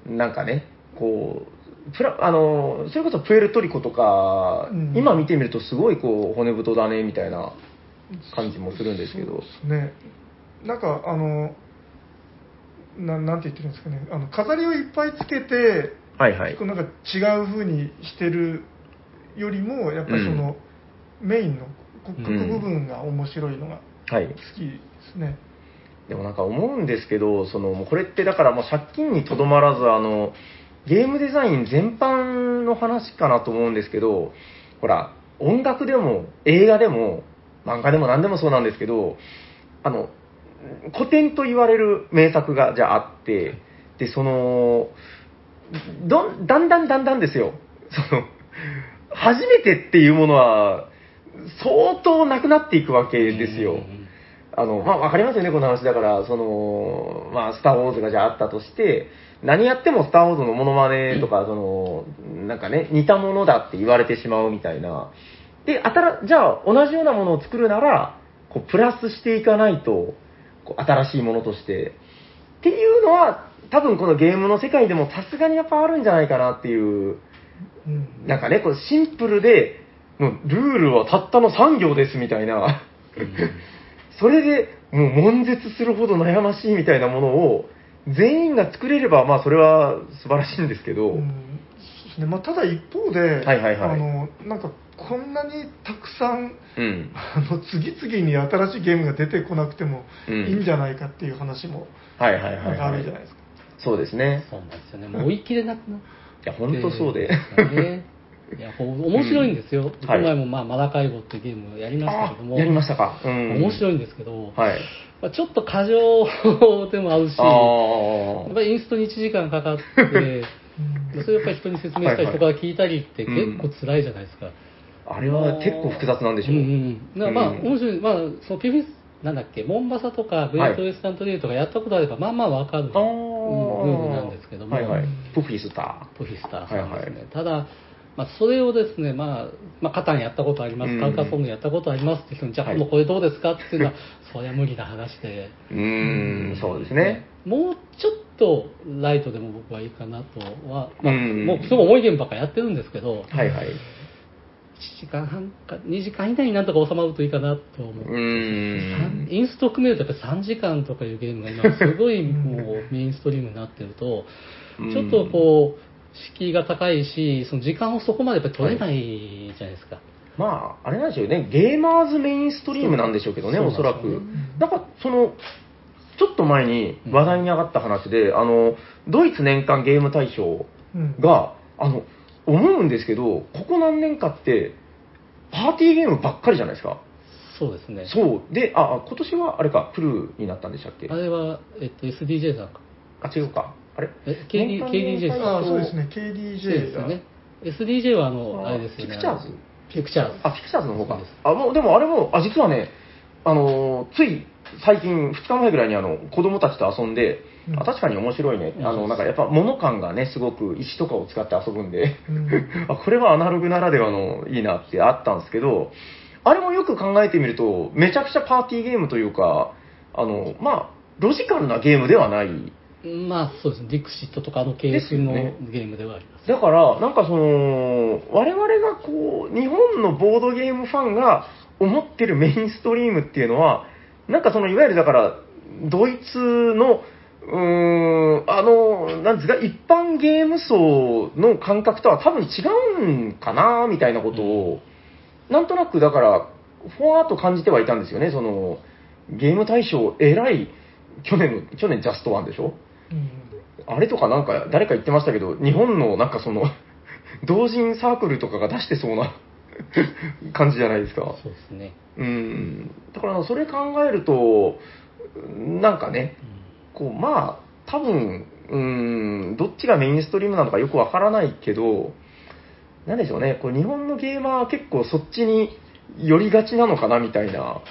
なんかね、こう、プラあのそれこそプエルトリコとか、うん今見てみるとすごいこう骨太だねみたいな感じもするんですけど、ね。なんか、あの、ななんて言ってるんですかね、あの飾りをいっぱいつけて、はいはいこう。なんか違う風にしてるよりも、やっぱりその、メインの骨格部分が面白いのがはい好。きですね。でもなんか思うんですけど、そのこれってだからもう借金にとどまらず、あの、ゲームデザイン全般の話かなと思うんですけど、ほら、音楽でも映画でも漫画でも何でもそうなんですけど、あの、古典と言われる名作がじゃああって、で、その、どん、だんだんだんだんですよ。その、初めてっていうものは、相当なくなっていくわけですよ。あの、まあ、わかりますよね、この話。だから、その、まあ、スター・ウォーズがじゃああったとして、何やってもスター・ウォーズのモノマネとか、その、なんかね、似たものだって言われてしまうみたいな。で、あたら、じゃあ、同じようなものを作るなら、こう、プラスしていかないと、こう新しいものとして。っていうのは、多分このゲームの世界でもさすがにやっぱあるんじゃないかなっていう、うんなんかね、こうシンプルで、もうルールはたったの3行ですみたいな。それでもう悶絶するほど悩ましいみたいなものを全員が作れれば、まあそれは素晴らしいんですけど、うんそうですねまあ、ただ一方で、はいはいはいあのなんかこんなにたくさんうん。あの次々に新しいゲームが出てこなくてもうんいいんじゃないかっていう話もはいはいはい、なんかあはいるじゃないですか。そうですね。そうなんですよね。もう追い切れなくなって。いや、本当そうで。ね。いや、面白いんですよ。はいこの前も、まあ、マダカイボっていうゲームをやりましたあけども。やりましたか？うん。面白いんですけど、はい。まあ、ちょっと過剰でもあるし、あやあっぱりインストに1時間かかって、それやっぱり人に説明したりとか聞いたりってはい結構辛いじゃないですか。あれは結構複雑なんでしょう。うんうんまあ、うん面白い、まあ、そのピフィス、なんだっけ、モンバサとかグレートウエスタントレールとかやったことあれば、まあまあわかる、うんルールなんですけども、はいはい。プフィスタプフィスターさんですね。はいはいただ、まあ、それをですね、まあ、まあ、カタンやったことあります、うんカルカソンヌやったことありますって人に、じゃあ、はい今度これどうですかっていうのは、そりゃ無理な話で。ー。うーん、そうですね。もうちょっとライトでも僕はいいかなとは、まあ、うんもうすごい重いゲームばっかやってるんですけど、はいはい。1時間半か、2時間以内になんとか収まるといいかなと思う。うーん。インスト含めるとやっぱ3時間とかいうゲームが今すごいもうメインストリームになってると、うんちょっとこう、敷居が高いし、その時間をそこまでやっぱり取れないじゃないですか。まあ、あれなんですよね、ゲーマーズメインストリームなんでしょうけどね、おそらく。そうなんか、その、ちょっと前に話題に上がった話で、あの、ドイツ年間ゲーム大賞うんが、あの、思うんですけど、ここ何年かって、パーティーゲームばっかりじゃないですか。そうですね。そう。で、あ、あ今年はあれか、フルになったんでしたっけ？あれは、えっと、SDJ さんか。あ、違うか。あれ？え KD KDJ さんああそうですね、そうで KDJ が。すよね。SDJ はあの、あれですよね。ピクチャーズピクチャーズ。あ、ピクチャーズの方かそうです。あ、もう、でもあれも、あ、実はね、あのーつい最近、2日前ぐらいにあの、子供たちと遊んで、うん。あ、確かに面白いね。うん。あの、なんかやっぱ物感がね、すごく石とかを使って遊ぶんで、うん。あ、これはアナログならではのいいなってあったんですけど、あれもよく考えてみると、めちゃくちゃパーティーゲームというか、あの、まあ、ロジカルなゲームではない。まあそうですね、ディクシットとかの系譜のゲームではあります。だから、なんかその、我々がこう、日本のボードゲームファンが思ってるメインストリームっていうのは、なんかその、いわゆるだから、ドイツの、うーん、あの、なんですか、一般ゲーム層の感覚とは多分違うんかな、みたいなことを、なんとなくだから、ふわーっと感じてはいたんですよね、その、ゲーム大賞、偉い、去年の、去年ジャストワンでしょ、うん、あれとかなんか、誰か言ってましたけど、日本のなんかその 同人サークルとかが出してそうな 感じじゃないですか。そうですね。うん。だから、それ考えると、なんかね、こう、まあ、多分、うん、どっちがメインストリームなのかよくわからないけど、なんでしょうね、こう日本のゲーマーは結構そっちに寄りがちなのかなみたいな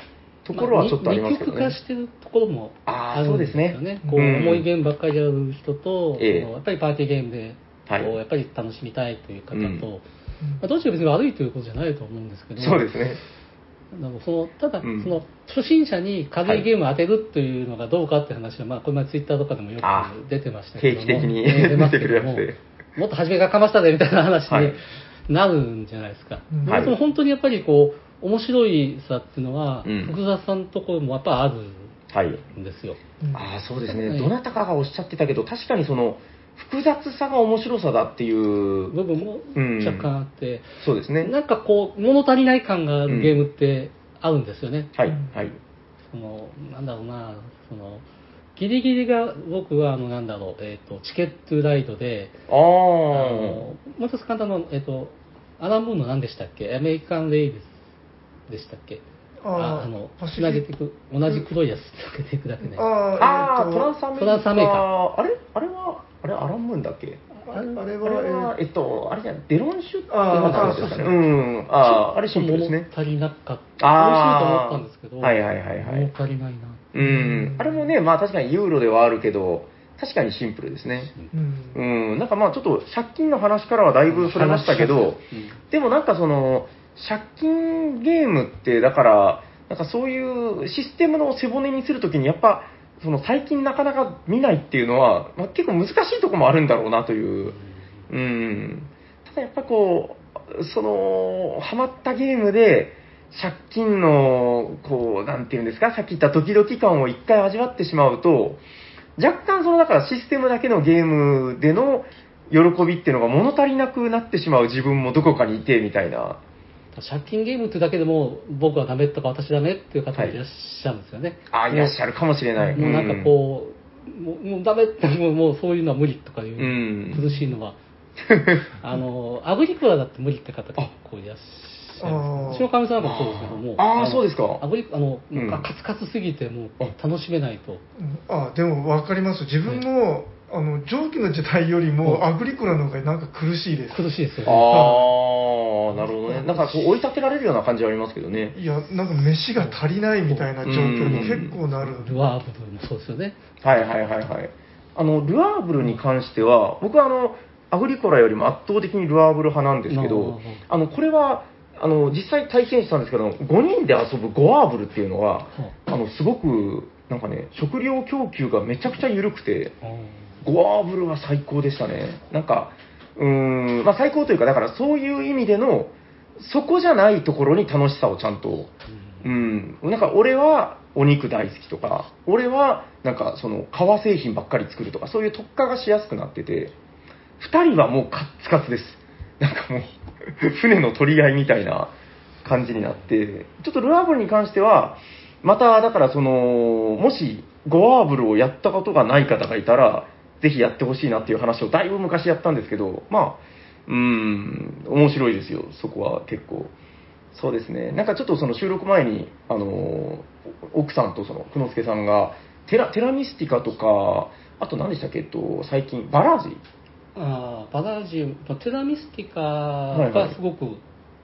ところはちょっとありますけどね。まあ、化してるところもあるんですよね。ねこう、重いゲームばっかりやる人と、ええ、やっぱりパーティーゲームで、こうやっぱり楽しみたいという方と、うん、まあ、どっちが別に悪いということじゃないと思うんですけど、そうですね。そのただ、うん、その初心者に軽いゲームを当てるというのがどうかって話は、まあ、これまツイッターとかでもよく出てましたけど定期的に出ますけども、もっと初めがかましたでみたいな話に なるんじゃないですか。はい、でも本当にやっぱりこう、面白いさっていうのは、うん、複雑さのところもやっぱあるんですよ。はい、ああ、そうですね、どなたかがおっしゃってたけど、確かにその、複雑さが面白さだっていう部分も若干あって、うん、そうですね。なんかこう、物足りない感があるゲームってあるんですよね。はい、はい。その、なんだろうな、その、ギリギリが僕は、あの、なんだろう、えっ、ー、と、チケットライドで、ああもう一つ簡単な、えっ、ー、と、アラン・ムーンの何でしたっけ？アメリカン・レイデスでしたっけ？ああの、つなげていく、同じ黒いやつつなげていくだけね。ああ、トランスアメリカ。トランスアメリカ。あれ？あれは、あれアランムーンだっけ？あれは、あれはえっと、あれじゃデロンシュってなんですかね。うん。ああ、あれシンプルですね。足りなかった。ああ。美味しいと思ったんですけど、はいはいはいはい。物足りないな。うん。あれもね、まあ確かにユーロではあるけど、確かにシンプルですね。うん、うん、なんかまあちょっと借金の話からはだいぶそれましたけど、うん、でもなんかその、借金ゲームって、だから、なんかそういうシステムの背骨にするときに、やっぱ、その最近なかなか見ないっていうのは、まあ、結構難しいとこもあるんだろうなという。うん。ただやっぱこう、その、ハマったゲームで、借金の、こう、なんていうんですか、さっき言ったドキドキ感を一回味わってしまうと、若干その、だからシステムだけのゲームでの喜びっていうのが物足りなくなってしまう自分もどこかにいて、みたいな。借金ゲームってだけでも僕はダメとか私ダメっていう方もいらっしゃるんですよね。はい、あ、いらっしゃるかもしれない。もうなんかこう、もうもうダメってもう、もうそういうのは無理とかいう、苦しいのは。あの、アグリコラだって無理って方結構いらっしゃる。うちのかみさんもそうですけども。ああ、そうですか。あぶり、あの、うん、カツカツすぎてもう楽しめないと。あでも分かります。自分も、はい、あの、蒸気の時代よりも、アグリコラの方がなんか苦しいです。苦しいですよね。ああ、なるほどね。なんかこう追い立てられるような感じはありますけどね。いや、なんか飯が足りないみたいな状況に結構なる。ルアーブルもそうですよね。はいはいはいはい。あの、ルアーブルに関しては、僕はあの、アグリコラよりも圧倒的にルアーブル派なんですけど、あの、これは、あの、実際体験したんですけど、5人で遊ぶゴアーブルっていうのは、あの、すごく、なんかね、食料供給がめちゃくちゃ緩くて、ゴアーブルは最高でしたね。なんか、うーん、まあ最高というか、だからそういう意味での、そこじゃないところに楽しさをちゃんと、うん、なんか俺はお肉大好きとか、俺はなんかその革製品ばっかり作るとか、そういう特化がしやすくなってて、2人はもうカッツカツです。なんかもう 船の取り合いみたいな感じになって、ちょっとルアーブルに関しては、また、だからその、もし、ゴアーブルをやったことがない方がいたら、ぜひやってほしいなっていう話をだいぶ昔やったんですけど、まあ、うーん、面白いですよ、そこは結構。そうですね。なんかちょっとその収録前に、あの、奥さんとその、久之助さんが、テラ、テラミスティカとか、あと何でしたっけ、えっと、最近、バラージあバラージテラミスティカがすごく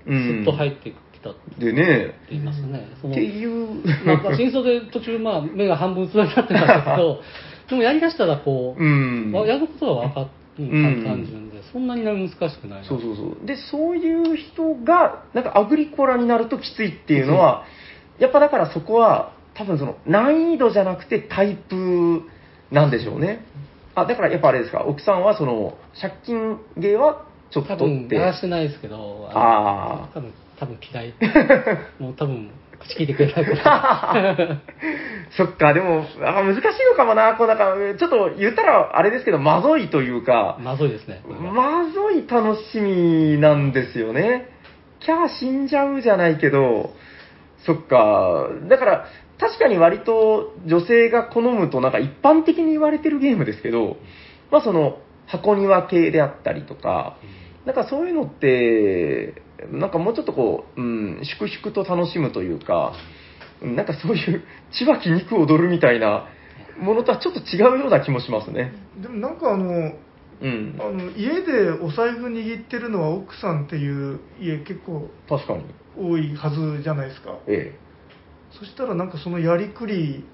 スッと入ってきたでね。って言いますね。っていう。まあ、真相で途中、まあ、目が半分つらになってましたけど、でもやりだしたらこう、うん、やることは分かって、単純で、そんなに難しくないそうそうそう。で、そういう人が、なんかアグリコラになるときついっていうのは、やっぱだからそこは、多分その難易度じゃなくてタイプなんでしょうね。あ、だからやっぱあれですか、奥さんはその、借金芸はちょっとって。多分、やらしてないですけど、ああ。多分、多分嫌い。もう多分、口聞いてくれないから。そっか、でも、あ難しいのかもな、こうなんか、ちょっと言ったらあれですけど、まぞいというか、まぞいですね。まぞい楽しみなんですよね。キャー死んじゃうじゃないけど、そっか、だから、確かに割と女性が好むとなんか一般的に言われてるゲームですけど、まあその箱庭系であったりとか、なんかそういうのって、なんかもうちょっとこう、うん、粛々と楽しむというか、なんかそういう血湧き肉踊るみたいなものとはちょっと違うような気もしますね。でもなんかあの、うん、あの家でお財布握ってるのは奥さんっていう家結構確かに多いはずじゃないですか。ええ。そしたらなんかそのやりくり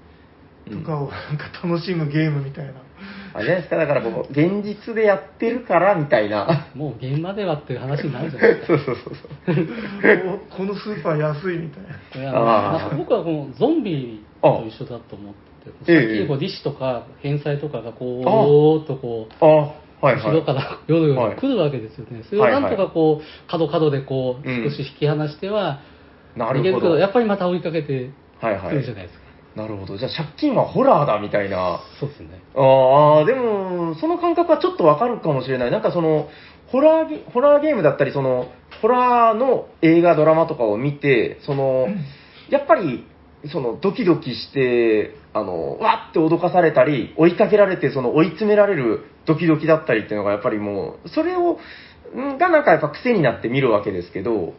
とかをなんか楽しむゲームみたいな。あれじゃないですか、だからこう、現実でやってるからみたいな。もう現場ではっていう話になるじゃないですか。そうそうそうそうこのスーパー安いみたいな。いや僕はこのゾンビと一緒だと思ってて、さっきこう利子とか返済とかがこう、おーっとこう、はいはい、後ろからよろよろ来るわけですよね。それをなんとかこう、角角でこう、少し引き離しては、なるほど。やっぱりまた追いかけてくるじゃないですか。なるほど。じゃあ借金はホラーだみたいな。そうですね。ああ、でも、その感覚はちょっとわかるかもしれない。なんかその、ホラーホラーゲームだったり、その、ホラーの映画、ドラマとかを見て、その、やっぱり、その、ドキドキして、あの、わって脅かされたり、追いかけられて、その、追い詰められるドキドキだったりっていうのが、やっぱりもう、それを、がなんかやっぱ癖になって見るわけですけど、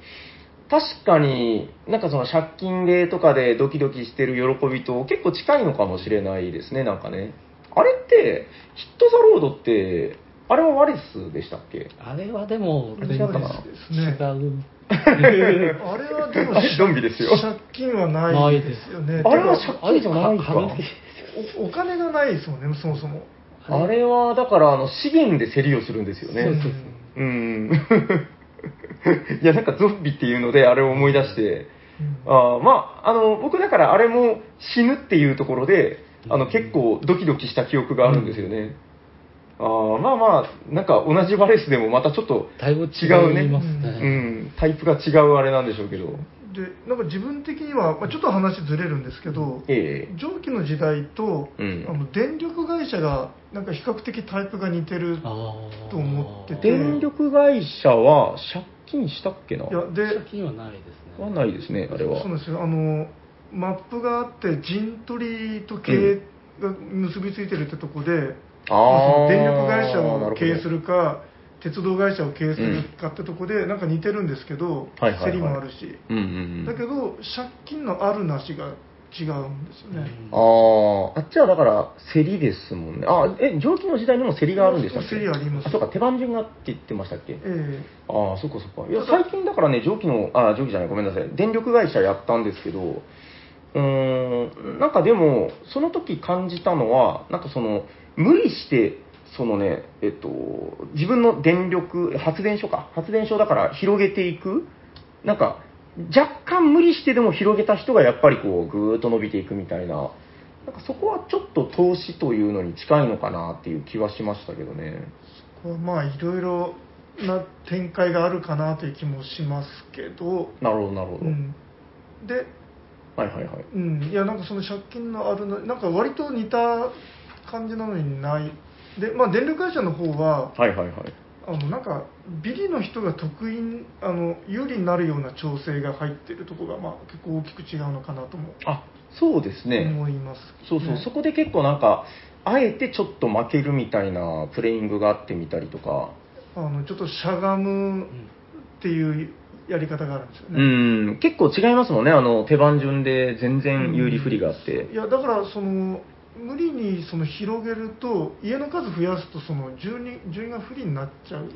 確かに、なんかその借金芸とかでドキドキしてる喜びと結構近いのかもしれないですね、なんかね。あれって、ヒットザロードって、あれはワリスでしたっけ？あれはでも、違ったかな違う。あれはでも、ゾンビですよ。借金はないですよね。あれは借金じゃないかお。お金がないですもんね、そもそも。あれは、だから、あの、資源で競りをするんですよね。うん。いや、なんかゾンビっていうので、あれを思い出して、うん、あまあ、あの、僕だからあれも死ぬっていうところで、あの、結構ドキドキした記憶があるんですよね。うん、あまあまあ、なんか同じバレスでもまたちょっと違うね。ね。うん、タイプが違うあれなんでしょうけど。でなんか自分的には、まあ、ちょっと話ずれるんですけど、ええ、蒸気の時代と、うん、あの電力会社がなんか比較的タイプが似てると思ってて。電力会社は借金したっけな？いやで借金はないですね。はないですねあれは。そうですよ。あのマップがあって陣取りと経営が結びついてるってとこで、うん、あ電力会社を経営するか鉄道会社を経営するかってとこで、なんか似てるんですけど、競りもあるし、だけど借金のあるなしが違うんですよね、あああっちはだから競りですもんね。あえ蒸気の時代にも競りがあるんでしたっけ？競りあります。あそうか手番順がって言ってましたっけ？ええ。ー、ああそっかそっか。いや最近だからね蒸気のあ蒸気じゃないごめんなさい。電力会社やったんですけどうーんなんかでもその時感じたのはなんかその無理してそのね、えっと、自分の電力、発電所か、発電所だから広げていく、なんか、若干無理してでも広げた人がやっぱりこう、ぐーっと伸びていくみたいな、なんかそこはちょっと投資というのに近いのかなっていう気はしましたけどね。そこはまあ、いろいろな展開があるかなという気もしますけど。なるほど、なるほど。うん、で、はいはいはい。うん、いや、なんかその借金のあるの、なんか割と似た感じなのにないで、まあ、電力会社の方は、はいはいはい。あのなんかビリの人が得意あの有利になるような調整が入ってるところが、まあ、結構大きく違うのかなともあそうですね。思います、ね、そうそう。そこで結構なんかあえてちょっと負けるみたいなプレイングがあってみたりとか。あのちょっとしゃがむっていうやり方があるんですよね。うん。結構違いますもんね。あの手番順で全然有利不利があって、いやだからその無理にその広げると家の数増やすとその順位順位が不利になっちゃう？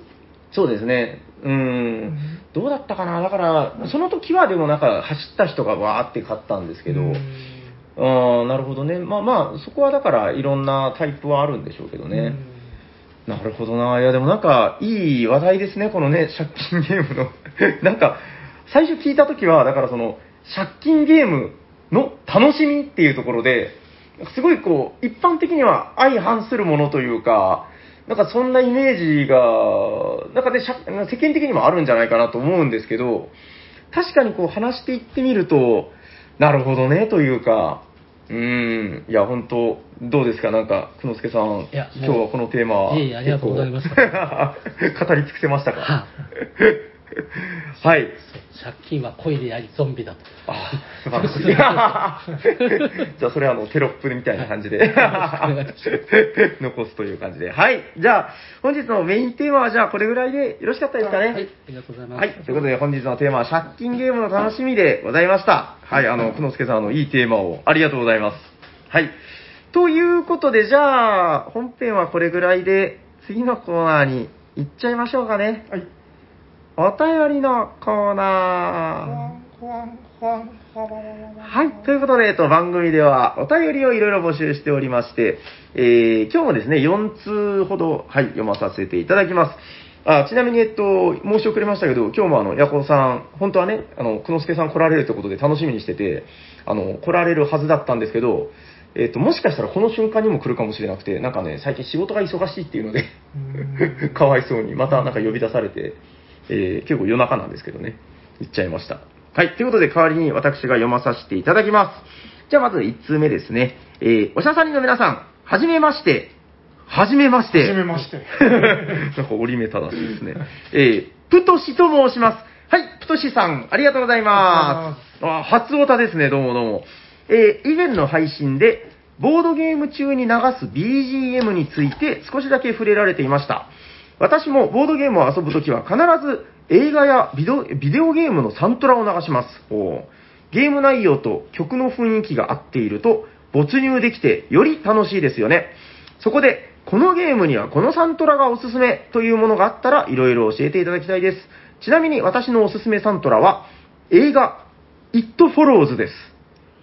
そうですね。うん、どうだったかな？だからその時はでもなんか走った人がわーって勝ったんですけど、ああなるほどね。まあまあそこはだからいろんなタイプはあるんでしょうけどね、なるほどな。いや、でもなんか、いい話題ですね、このね、借金ゲームの。なんか、最初聞いたときは、だからその、借金ゲームの楽しみっていうところで、すごいこう、一般的には相反するものというか、なんかそんなイメージが、なんかね、世間的にもあるんじゃないかなと思うんですけど、確かにこう話していってみると、なるほどねというか、うん、いや、本当どうですか、なんか、久之助さん、今日はこのテーマ、いえいえ、ありがとうございます。語り尽くせましたか？は い。借金は恋であり、ゾンビだと。あ素晴らしい。じゃあ、それはあの、テロップみたいな感じで、残すという感じで。はい。じゃあ、本日のメインテーマは、じゃあ、これぐらいでよろしかったですかね。はい。ありがとうございます。はい。ということで、本日のテーマは、借金ゲームの楽しみでございました。はい。あの、久之助さん、の、いいテーマをありがとうございます。はい。ということで、じゃあ、本編はこれぐらいで、次のコーナーに行っちゃいましょうかね。はい。お便りのコーナー。はい。ということで、えっと、番組ではお便りをいろいろ募集しておりまして、えー、今日もですね、4通ほど、はい、読まさせていただきます。あちなみに、えっと、申し遅れましたけど、今日もあの、ヤコさん、本当はね、あの、くのすけさん来られるということで楽しみにしてて、あの、来られるはずだったんですけど、えっと、もしかしたらこの瞬間にも来るかもしれなくて、なんかね、最近仕事が忙しいっていうので かわいそうに、またなんか呼び出されて、えー、結構夜中なんですけどね、言っちゃいました。はい。ということで、代わりに私が読まさせていただきます。じゃあ、まず1通目ですね。えー、おしゃさんの皆さん、はじめまして。はじめまして。はじめまして。なんか折り目正しいですね。えー、プトシと申します。はい、プトシさん、ありがとうございます。あ初オタですね、どうもどうも。えー、以前の配信で、ボードゲーム中に流す BGM について少しだけ触れられていました。私もボードゲームを遊ぶときは必ず映画やビデオゲームのサントラを流します。ゲーム内容と曲の雰囲気が合っていると没入できてより楽しいですよね。そこで、このゲームにはこのサントラがおすすめというものがあったらいろいろ教えていただきたいです。ちなみに私のおすすめサントラは映画 It Follows です。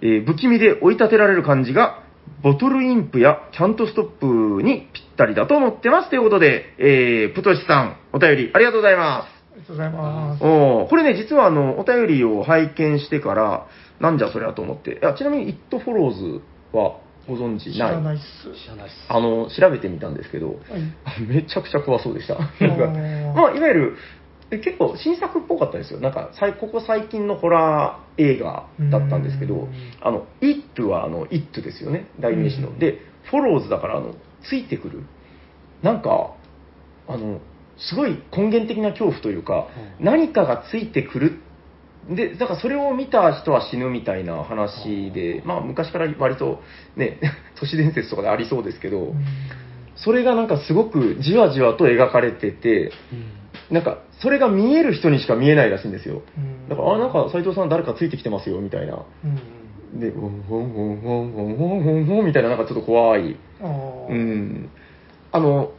えー、不気味で追い立てられる感じがボトルインプやキャントストップにぴったりだと思ってます。ということで、えー、プトシさん、お便りありがとうございます。ありがとうございます。おこれね、実はあの、お便りを拝見してから、なんじゃそりゃと思って、あちなみに、イットフォローズはご存知ない？知らないっす。知らないっす。あの、調べてみたんですけど、はい、めちゃくちゃ怖そうでした。なんか、まあ、いわゆる、結構新作っぽかったですよ。なんか、ここ最近のホラー映画だったんですけど、あの、It はあの、It ですよね。代名詞の。で、フォローズだから、あの、ついてくる。なんか、あの、すごい根源的な恐怖というか、何かがついてくる。で、だからそれを見た人は死ぬみたいな話で、まあ昔から割とね、都市伝説とかでありそうですけど、それがなんかすごくじわじわと描かれてて、なんか、それが見える人にしか見えないらしいんですよ。だから、あ、なんか斎藤さん誰かついてきてますよ、みたいな。で、ウォンウォンウォンウォンウォンウォンウォンみたいな、なんかちょっと怖い。うん。あの、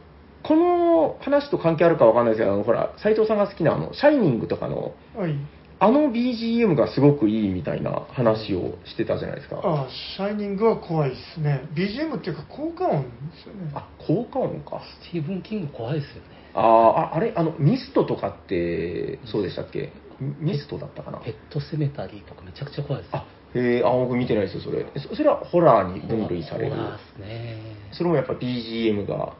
この話と関係あるかわかんないですけど、あの、ほら、斎藤さんが好きなあの、シャイニングとかの、はい、あの BGM がすごくいいみたいな話をしてたじゃないですか。ああ、シャイニングは怖いですね。BGM っていうか効果音ですよね。あ、効果音か。スティーブン・キング怖いですよね。ああ、あれ、あの、ミストとかって、そうでしたっけ？ミストだったかな？ペットセメタリーとかめちゃくちゃ怖いです。あ、へえ、あ、僕見てないですよ、それ。それはホラーに分類される。ホラーですね。それもやっぱ BGM が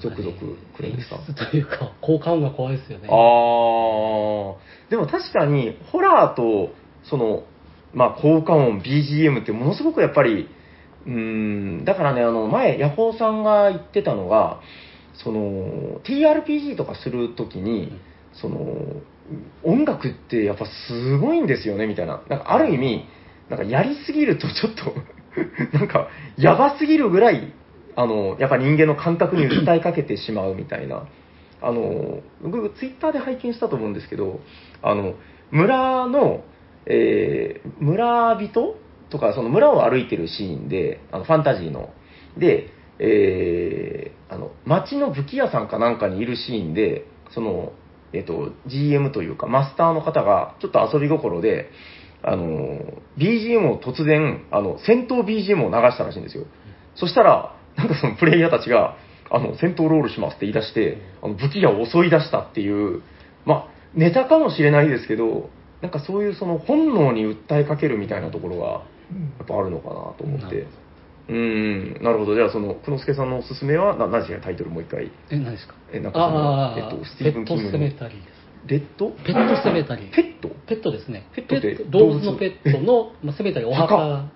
続々来るんですか、というか、効果音が怖いですよね。ああ、でも確かに、ホラーと、その、まあ、効果音、BGM ってものすごくやっぱり、うん、だからね、あの、前、ヤホーさんが言ってたのが、その TRPG とかするときに、その音楽ってやっぱすごいんですよねみたいな。なんかある意味なんかやりすぎるとちょっと なんかやばすぎるぐらいあのやっぱ人間の感覚に訴えかけてしまうみたいな。あの僕ツイッターで拝見したと思うんですけどあの村の、えー、村人とかその村を歩いてるシーンであのファンタジーの。でえー、あの、街の武器屋さんかなんかにいるシーンで、その、えっ、と、GM というかマスターの方がちょっと遊び心で、あの、BGM を突然、あの、戦闘 BGM を流したらしいんですよ。そしたら、なんかそのプレイヤーたちが、あの、戦闘ロールしますって言い出して、あの武器屋を襲い出したっていう、ま、ネタかもしれないですけど、なんかそういうその本能に訴えかけるみたいなところが、やっぱあるのかなと思って。うん、なるほど。じゃあ、その、久之助さんのおすすめは、な、何ですか、タイトルもう一回。え、何ですか？え、なんかその、えっと、スティーブン・キングの。ペットセメタリーです。レッド？ペットセメタリー。ペット？ペットですね。ペット動物？のペットの、まあ、セメタリー、お墓。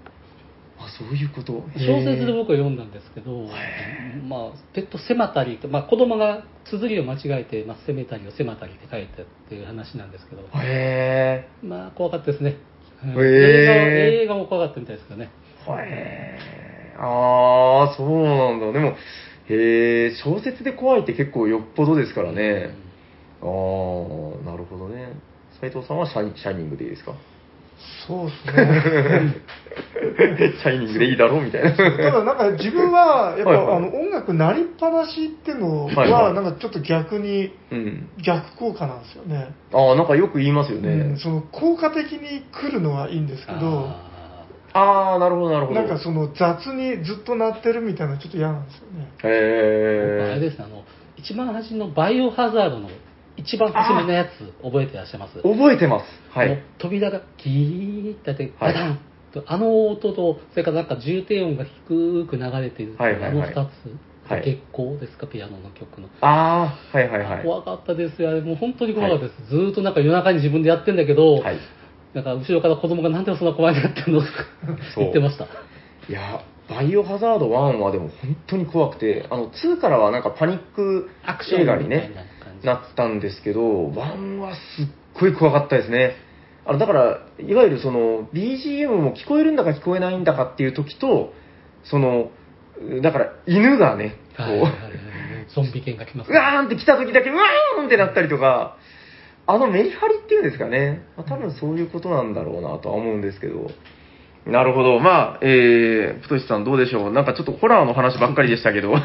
あ、そういうこと？小説で僕は読んだんですけど、まあ、ペットセマタリーと、まあ、子供が綴りを間違えて、まあ、セメタリーをセマタリーって書いたっていう話なんですけど、へまあ、怖かったですね。映画映画も怖かったみたいですかね。へああ、そうなんだ。でも、へえ、小説で怖いって結構よっぽどですからね。ああ、なるほどね。斉藤さんはシャシャイニングでいいですか？そうですね。シャイニングでいいだろうみたいな。ただなんか自分は、やっぱ、はいはい、あの音楽鳴りっぱなしっていうのは、なんかちょっと逆に、逆効果なんですよね。ああ、なんかよく言いますよね、うん。その効果的に来るのはいいんですけど、ああ、なるほど、なるほど。なんかその雑にずっと鳴ってるみたいなちょっと嫌なんですよね。へえ。あれですあの、一番端のバイオハザードの一番初めのやつ覚えてらっしゃいます？覚えてます。はい。扉がキーってってガタンと、あの音と、それからなんか重低音が低く流れている、はいはいはい、あの二つ。はい、月光ですか、ピアノの曲の。ああ、はいはいはい。怖かったですよ。もう本当に怖かったです。はい、ずっとなんか夜中に自分でやってんだけど、はい、なんか後ろから子供がなんでそんな怖いなってるの言ってました。いや、バイオハザード1はでも本当に怖くて、あの、2からはなんかパニック映画にね、なったんですけど、1はすっごい怖かったですね。あの、だから、いわゆるその、BGM も聞こえるんだか聞こえないんだかっていう時と、その、だから、犬がね、こう、はいはいはい、ゾンビ犬が来ます、ね、うわーんって来た時だけ、うわーんってなったりとか、あのメリハリっていうんですかね、まあ、多分そういうことなんだろうなとは思うんですけど、なるほど。まあ、えー、プトシさんどうでしょうなんかちょっとホラーの話ばっかりでしたけど。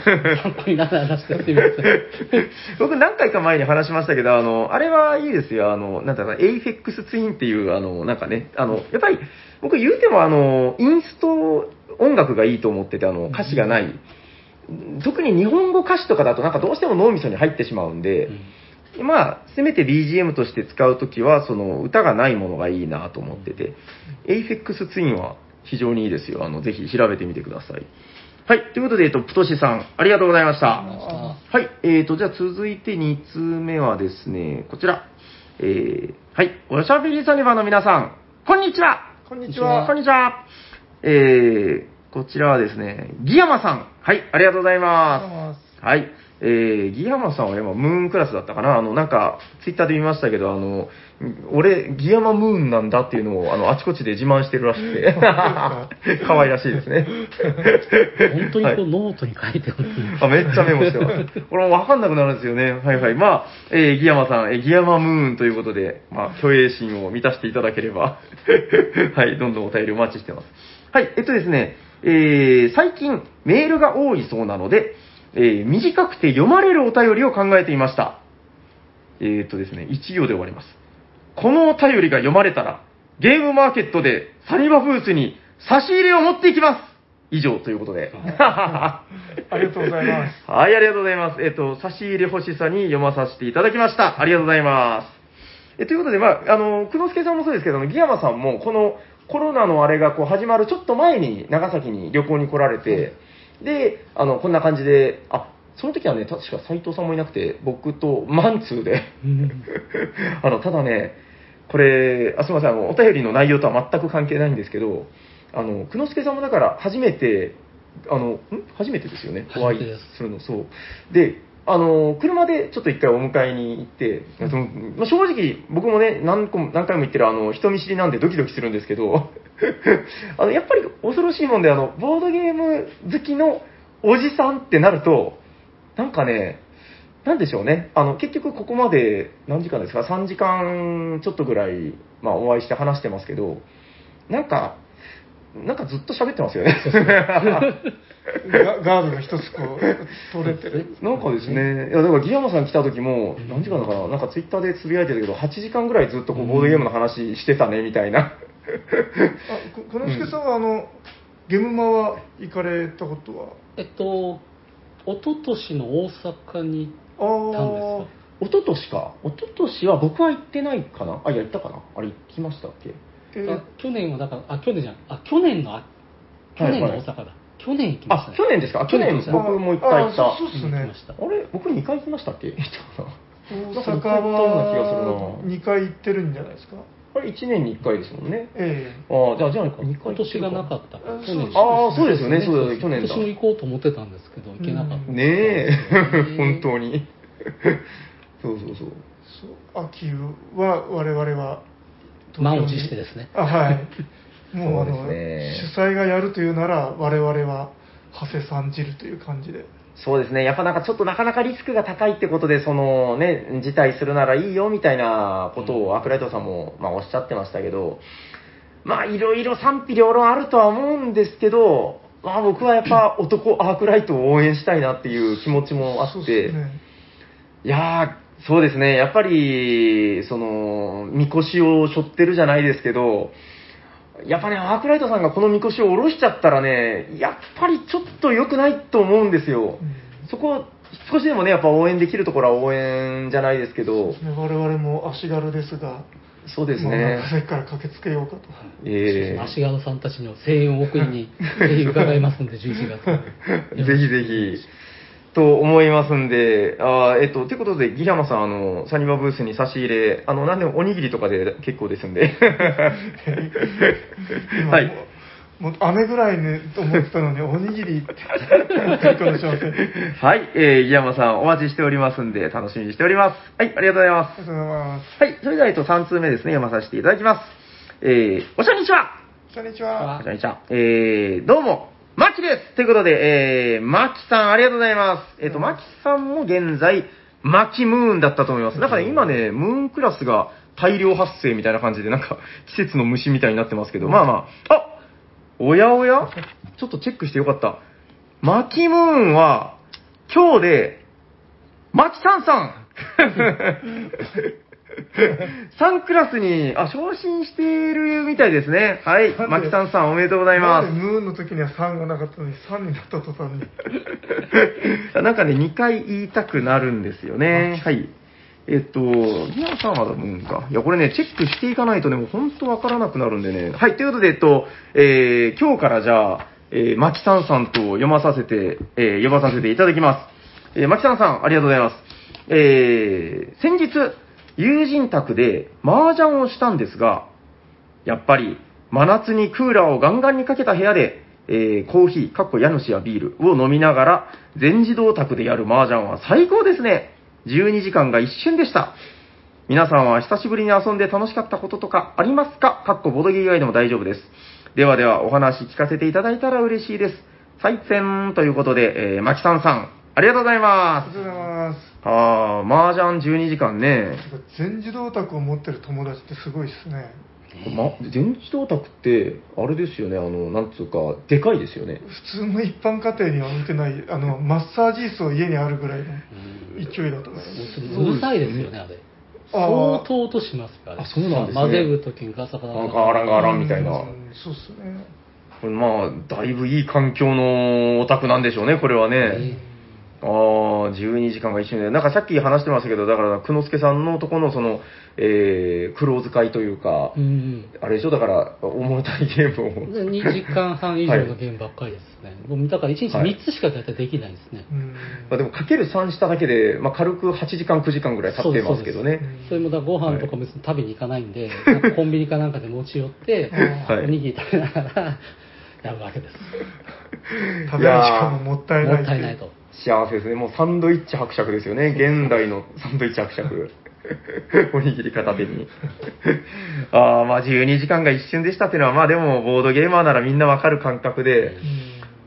僕何回か前に話しましたけど、あの、あれはいいですよ。あの、なんだろう、エイフェックスツインっていう、あの、なんかね、あの、やっぱり、僕言うてもあの、インスト音楽がいいと思ってて、あの、歌詞がない。特に日本語歌詞とかだとなんかどうしても脳みそに入ってしまうんで、うん、まあ、せめて BGM として使うときは、その歌がないものがいいなと思ってて、エイフェックスツインは非常にいいですよ。あの、ぜひ調べてみてください。はい。ということで、えっと、プトシさん、ありがとうございました。はい。えっ、ー、と、じゃあ続いて2通目はですね、こちら。えー、はい。おしゃべりサニバの皆さん、こんにちはこんにちは。こんにちは。えー、こちらはですね、ギヤマさん。はい。ありがとうございます。はい。えー、ギヤマさんは今、ムーンクラスだったかな？あの、なんか、ツイッターで見ましたけど、あの、俺、ギヤマムーンなんだっていうのを、あの、あちこちで自慢してるらしくて、可愛らしいですね。本当にこう、ノートに書いてます、あ、めっちゃメモしてます。これもわかんなくなるんですよね。はいはい。まあ、えー、ギヤマさん、えー、ギヤマムーンということで、まあ、虚栄心を満たしていただければ、はい、どんどんお便りお待ちしてます。はい、えっとですね、えー、最近メールが多いそうなので、えー、短くて読まれるお便りを考えていました。えー、っとですね、1行で終わります。このお便りが読まれたら、ゲームマーケットでサニバブースに差し入れを持っていきます以上ということで。ありがとうございます。はい、ありがとうございます。えっ、と、差し入れ欲しさに読まさせていただきました。ありがとうございます。えということで、まあ、あの、久之助さんもそうですけど、ギヤマさんも、このコロナのあれがこう始まるちょっと前に長崎に旅行に来られて、で、あの、こんな感じで、あ、その時はね、確か斎藤さんもいなくて、僕とマンツーで。あの、ただね、これ、あすみません、あの、お便りの内容とは全く関係ないんですけど、あの、久之助さんもだから初めて、あの、ん？初めてですよね、お会いするの、そう。で、あの、車でちょっと一回お迎えに行って、そのまあ、正直僕もね、何個も何回も言ってるあの、人見知りなんでドキドキするんですけど、あの、やっぱり恐ろしいもんで、あの、ボードゲーム好きのおじさんってなると、なんかね、なんでしょうね。あの、結局ここまで何時間ですか ?3 時間ちょっとぐらい、まあお会いして話してますけど、なんか、なんかずっと喋ってますよね。ガードが一つこう、取れてる。なんかですね、いや、だからギヤマさん来た時も、何時間だかな、なんかツイッターでつぶやいてたけど、8時間ぐらいずっとこうボードゲームの話してたね、みたいな。あ、このすけさんは、あの、ゲームマは行かれたことは？えっと、一昨年の大阪に行ったんですか一昨年か。一昨年は僕は行ってないかな。あ、いや、行ったかな。あれ行きましたっけ？えー、去年はだから、あ、去年じゃん。あ、去年の、去年の大阪だ。はいはい去年行きました、ね、あ、去年ですか？去年僕も一回行った。そうですね。あれ僕2回行きましたっけ？大阪は 2回行ってるんじゃないですか？あれ1年に1回ですもんね。ええああ、じゃあ、じゃあ、2回今年がなかったから、去年。ああ、そうですよね、そうです、去年だ。今年も行こうと思ってたんですけど、行けなかった。ねえ、本当に。そうそうそう。そう秋は、我々は、満を持してですね。あはい。もう、あの、主催がやるというなら、我々は、長谷さん汁という感じで。そうですね。やっぱなんかちょっとなかなかリスクが高いってことで、そのね、辞退するならいいよみたいなことをアクライトさんも、まあ、おっしゃってましたけど、まあいろいろ賛否両論あるとは思うんですけど、まあ僕はやっぱ男アークライトを応援したいなっていう気持ちもあって、ね、いやー、そうですね。やっぱり、その、みこしを背負ってるじゃないですけど、やっぱね、アークライトさんがこのみこしを下ろしちゃったらね、やっぱりちょっと良くないと思うんですよ。うん、そこ、少しでもね、やっぱ応援できるところは応援じゃないですけど。ね、我々も足軽ですが、そうですね。さっきから駆けつけようかと。ええー、足軽さんたちの声援を送りに、ぜひ伺いますんで、11月。ぜひぜひ。と思いますんで、あえっと、ということで、ギラマさん、あの、サニバブースに差し入れ、あの、なんでもおにぎりとかで結構ですんで。はい。もう雨ぐらいね、と思ってたのに、おにぎりって、はい、えー、ギヤマさん、お待ちしておりますんで、楽しみにしております。はい、ありがとうございます。ありがとうございます。はい、それでは、えっと、3通目ですね、読まさせていただきます。えー、おしゃにちはおしゃにちはおしゃにちは。えー、どうも、マキです。ということで、えー、マキさんありがとうございます。えっ、ー、と、マキさんも現在、マキムーンだったと思います。だから今ね、ムーンクラスが大量発生みたいな感じで、なんか、季節の虫みたいになってますけど、まあまあ、あおやおや？ちょっとチェックしてよかった。マキムーンは、今日で、マキさんさん 3クラスに、あ、昇進しているみたいですね。はい。マキさんさんおめでとうございます。ムーンの時には3がなかったのに、3になった途端に。なんかね、2回言いたくなるんですよね。はい。えっと、ギアさんはムーンか？いや、これね、チェックしていかないとね、もう本当わからなくなるんでね。はい。ということで、えっと、えー、今日からじゃあ、えー、マキさんさんと読まさせて、えー、呼ばさせていただきます。えー、マキさんさん、ありがとうございます。えー、先日、友人宅で麻雀をしたんですが、やっぱり真夏にクーラーをガンガンにかけた部屋で、えー、コーヒー、かっこ家主やビールを飲みながら全自動宅でやる麻雀は最高ですね。12時間が一瞬でした。皆さんは久しぶりに遊んで楽しかったこととかありますか？かっこボドゲ以外でも大丈夫です。ではではお話聞かせていただいたら嬉しいです。再戦ということで、えー、マキさんさん、ありがとうございます。ありがとうございます。ああ、麻雀12時間ね。全自動卓を持ってる友達ってすごいっすね。ま、全自動卓って、あれですよね、あの、なんつうか、でかいですよね。普通の一般家庭には置いてない、あの、マッサージ椅子を家にあるぐらいの勢いだと思います。うるさいですよね、あれ。相当音しますから、あ、そうなんですね。混ぜるときにガサガサ。ガランガランみたいな。そうっすね。これまあ、だいぶいい環境のお宅なんでしょうね、これはね。ああ、12時間が一瞬で。なんかさっき話してましたけど、だから、久之助さんのとこのその、えー、黒使いというか、うん、あれでしょ、だから、重たいゲームを。2時間半以上のゲームばっかりですね。はい、だから1日3つしか大体できないですね。はい、まあ、でも、かける3しただけで、まあ、軽く8時間、9時間ぐらい経ってますけどね。それもだご飯とか別に食べに行かないんで、はい、コンビニかなんかで持ち寄って、おにぎり食べながら、やるわけです。食べる時間ももったいない。もったいないと。幸せですね。もうサンドイッチ伯爵ですよね。現代のサンドイッチ伯爵。おにぎり片手に。ああ、まあ12時間が一瞬でしたっていうのは、まあでもボードゲーマーならみんなわかる感覚で、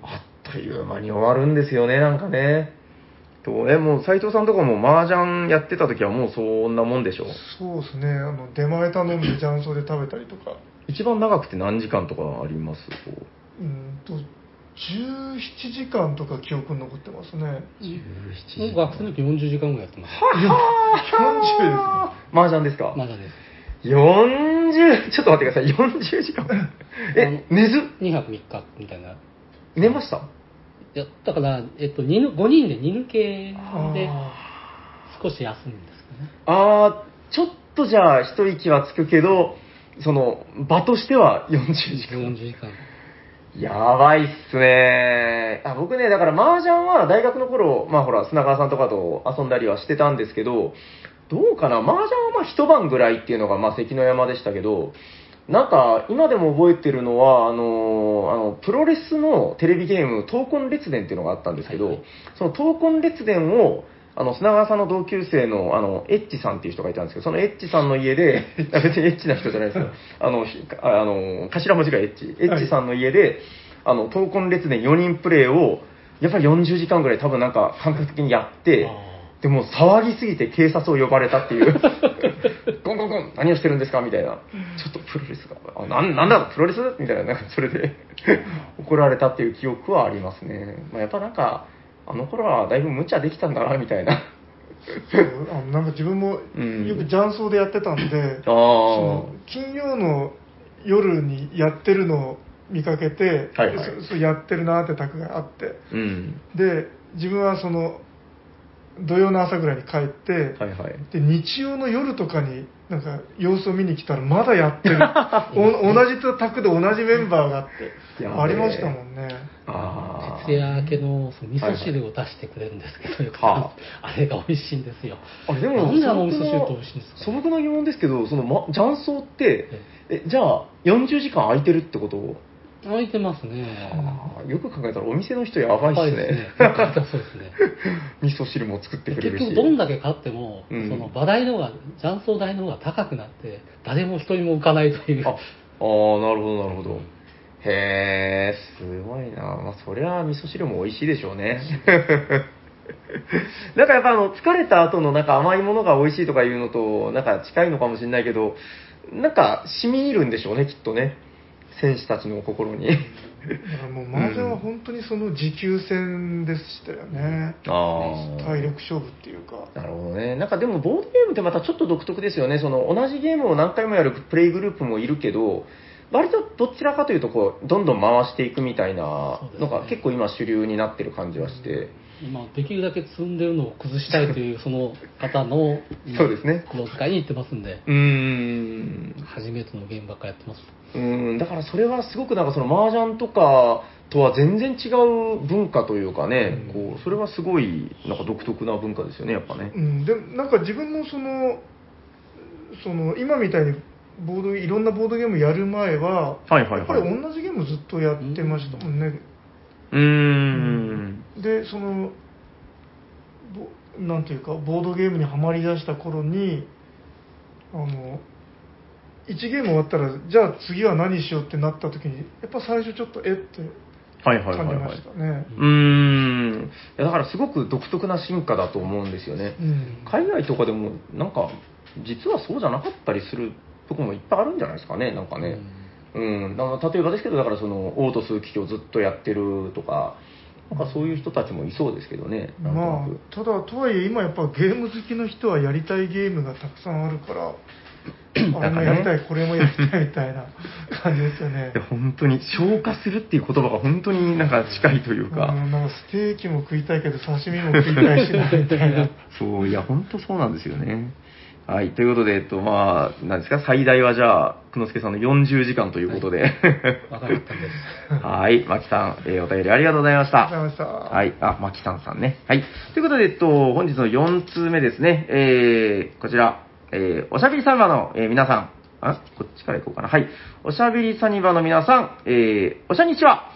あっという間に終わるんですよね、なんかね。とえ、もう斎藤さんとかも麻雀やってた時はもうそんなもんでしょ？そうですね。あの、出前頼んで雀荘で食べたりとか。一番長くて何時間とかあります？うんと、17時間とか記憶に残ってますね。17時学生の時40時間ぐらいやってます。は40です麻雀ですか？麻雀です。40、ちょっと待ってください、40時間。え、寝ず ?2 泊3日みたいな。寝ました？いや、だから、えっと、5人で2抜けで少し休むんですかね。あー、ちょっとじゃあ一息はつくけど、その、場としては40時間。40時間。やばいっすねあ。僕ね、だから麻雀は大学の頃、まあほら、砂川さんとかと遊んだりはしてたんですけど、どうかな麻雀はまあ一晩ぐらいっていうのがまあ関の山でしたけど、なんか、今でも覚えてるのは、あの、あの、プロレスのテレビゲーム、闘魂列伝っていうのがあったんですけど、はい、その闘魂列伝を、あの、砂川さんの同級生の、あの、エッチさんっていう人がいたんですけど、そのエッチさんの家で、別にエッチな人じゃないですよ。あの、あの、頭文字がエッチ。エッチさんの家で、はい、あの、闘魂列伝4人プレイを、やっぱり40時間ぐらい多分なんか感覚的にやって、でも騒ぎすぎて警察を呼ばれたっていう、ゴンゴンゴン、何をしてるんですかみたいな、ちょっとプロレスが、あななんだ、プロレス？みたいな、それで 怒られたっていう記憶はありますね。まあ、やっぱなんか、あの頃はだいぶ無茶できたんだな、みたいな。そうあのなんか自分もよく雀荘でやってたんで、うん、その金曜の夜にやってるのを見かけて、はいはい、そやってるなって卓があって、うん、で自分はその土曜の朝ぐらいに帰って、はいはい、で日曜の夜とかになんか様子を見に来たらまだやってる。同じ宅で同じメンバーがあってありましたもんね。あ徹夜明けのその味噌汁を出してくれるんですけど、はい、あれが美味しいんですよ。あれでもなんであの味噌汁って美味しいんですか、素朴な疑問ですけどその、ま、雀荘ってえじゃあ40時間空いてるってこと？空いてますね。よく考えたらお店の人やばいっすね。そうですね。味噌汁も作ってくれるし。結局どんだけ買っても、うん、その場代の方が、雀荘代の方が高くなって、誰も一人も浮かないという。ああ、なるほど、なるほど。へえ、すごいな。まあ、そりゃ味噌汁も美味しいでしょうね。なんかやっぱあの、疲れた後のなんか甘いものが美味しいとかいうのと、なんか近いのかもしれないけど、なんか染み入るんでしょうね、きっとね。選手たちの心に。だからもう麻雀は本当にその持久戦でしたよね、うん、体力勝負っていうか。なるほどね。なんかでもボードゲームってまたちょっと独特ですよね。その同じゲームを何回もやるプレイグループもいるけど割とどちらかというとこうどんどん回していくみたいなのが結構今主流になってる感じはして、まあ、できるだけ積んでるのを崩したいという その方のそうですね。黒使いに行ってますんで。うん。初めてのゲームばっかやってますうんだからそれはすごくなんかその麻雀とかとは全然違う文化というかね、うん、こうそれはすごいなんか独特な文化ですよねやっぱね、うん、でなんか自分もそのその今みたいにボードいろんなボードゲームやる前は、はいはいはい、やっぱり同じゲームずっとやってましたもんね、うん、でそのなんていうかボードゲームにはまりだした頃にあの1ゲーム終わったらじゃあ次は何しようってなった時にやっぱ最初ちょっとえって感じましたね。うん。だからすごく独特な進化だと思うんですよね。うん、海外とかでもなんか実はそうじゃなかったりするとこもいっぱいあるんじゃないですかね、なんかね。うん、うん、例えばですけど、だからその、オート数機器をずっとやってるとか、なんかそういう人たちもいそうですけどね。まあ、ただ、とはいえ今やっぱゲーム好きの人はやりたいゲームがたくさんあるから、あれもやりたい、これもやりたいみたいな感じですよね。本当に、消化するっていう言葉が本当になんか近いというか。うん、なんかステーキも食いたいけど刺身も食いたいしな、みたいな。そう、いや、本当そうなんですよね。はい。ということで、えっと、まあ、なんですか、最大はじゃあ、久之助さんの40時間ということで。わ、かったです。はい。マキさん、えー、お便りありがとうございました。ありがとうございました。はい。あ、マキさんさんね。はい。ということで、えっと、本日の4通目ですね。えー、こちら、えー、おしゃべりサニバの、えー、皆さん。あ、こっちから行こうかな。はい。おしゃべりサニバの皆さん、えー、おしゃにちは。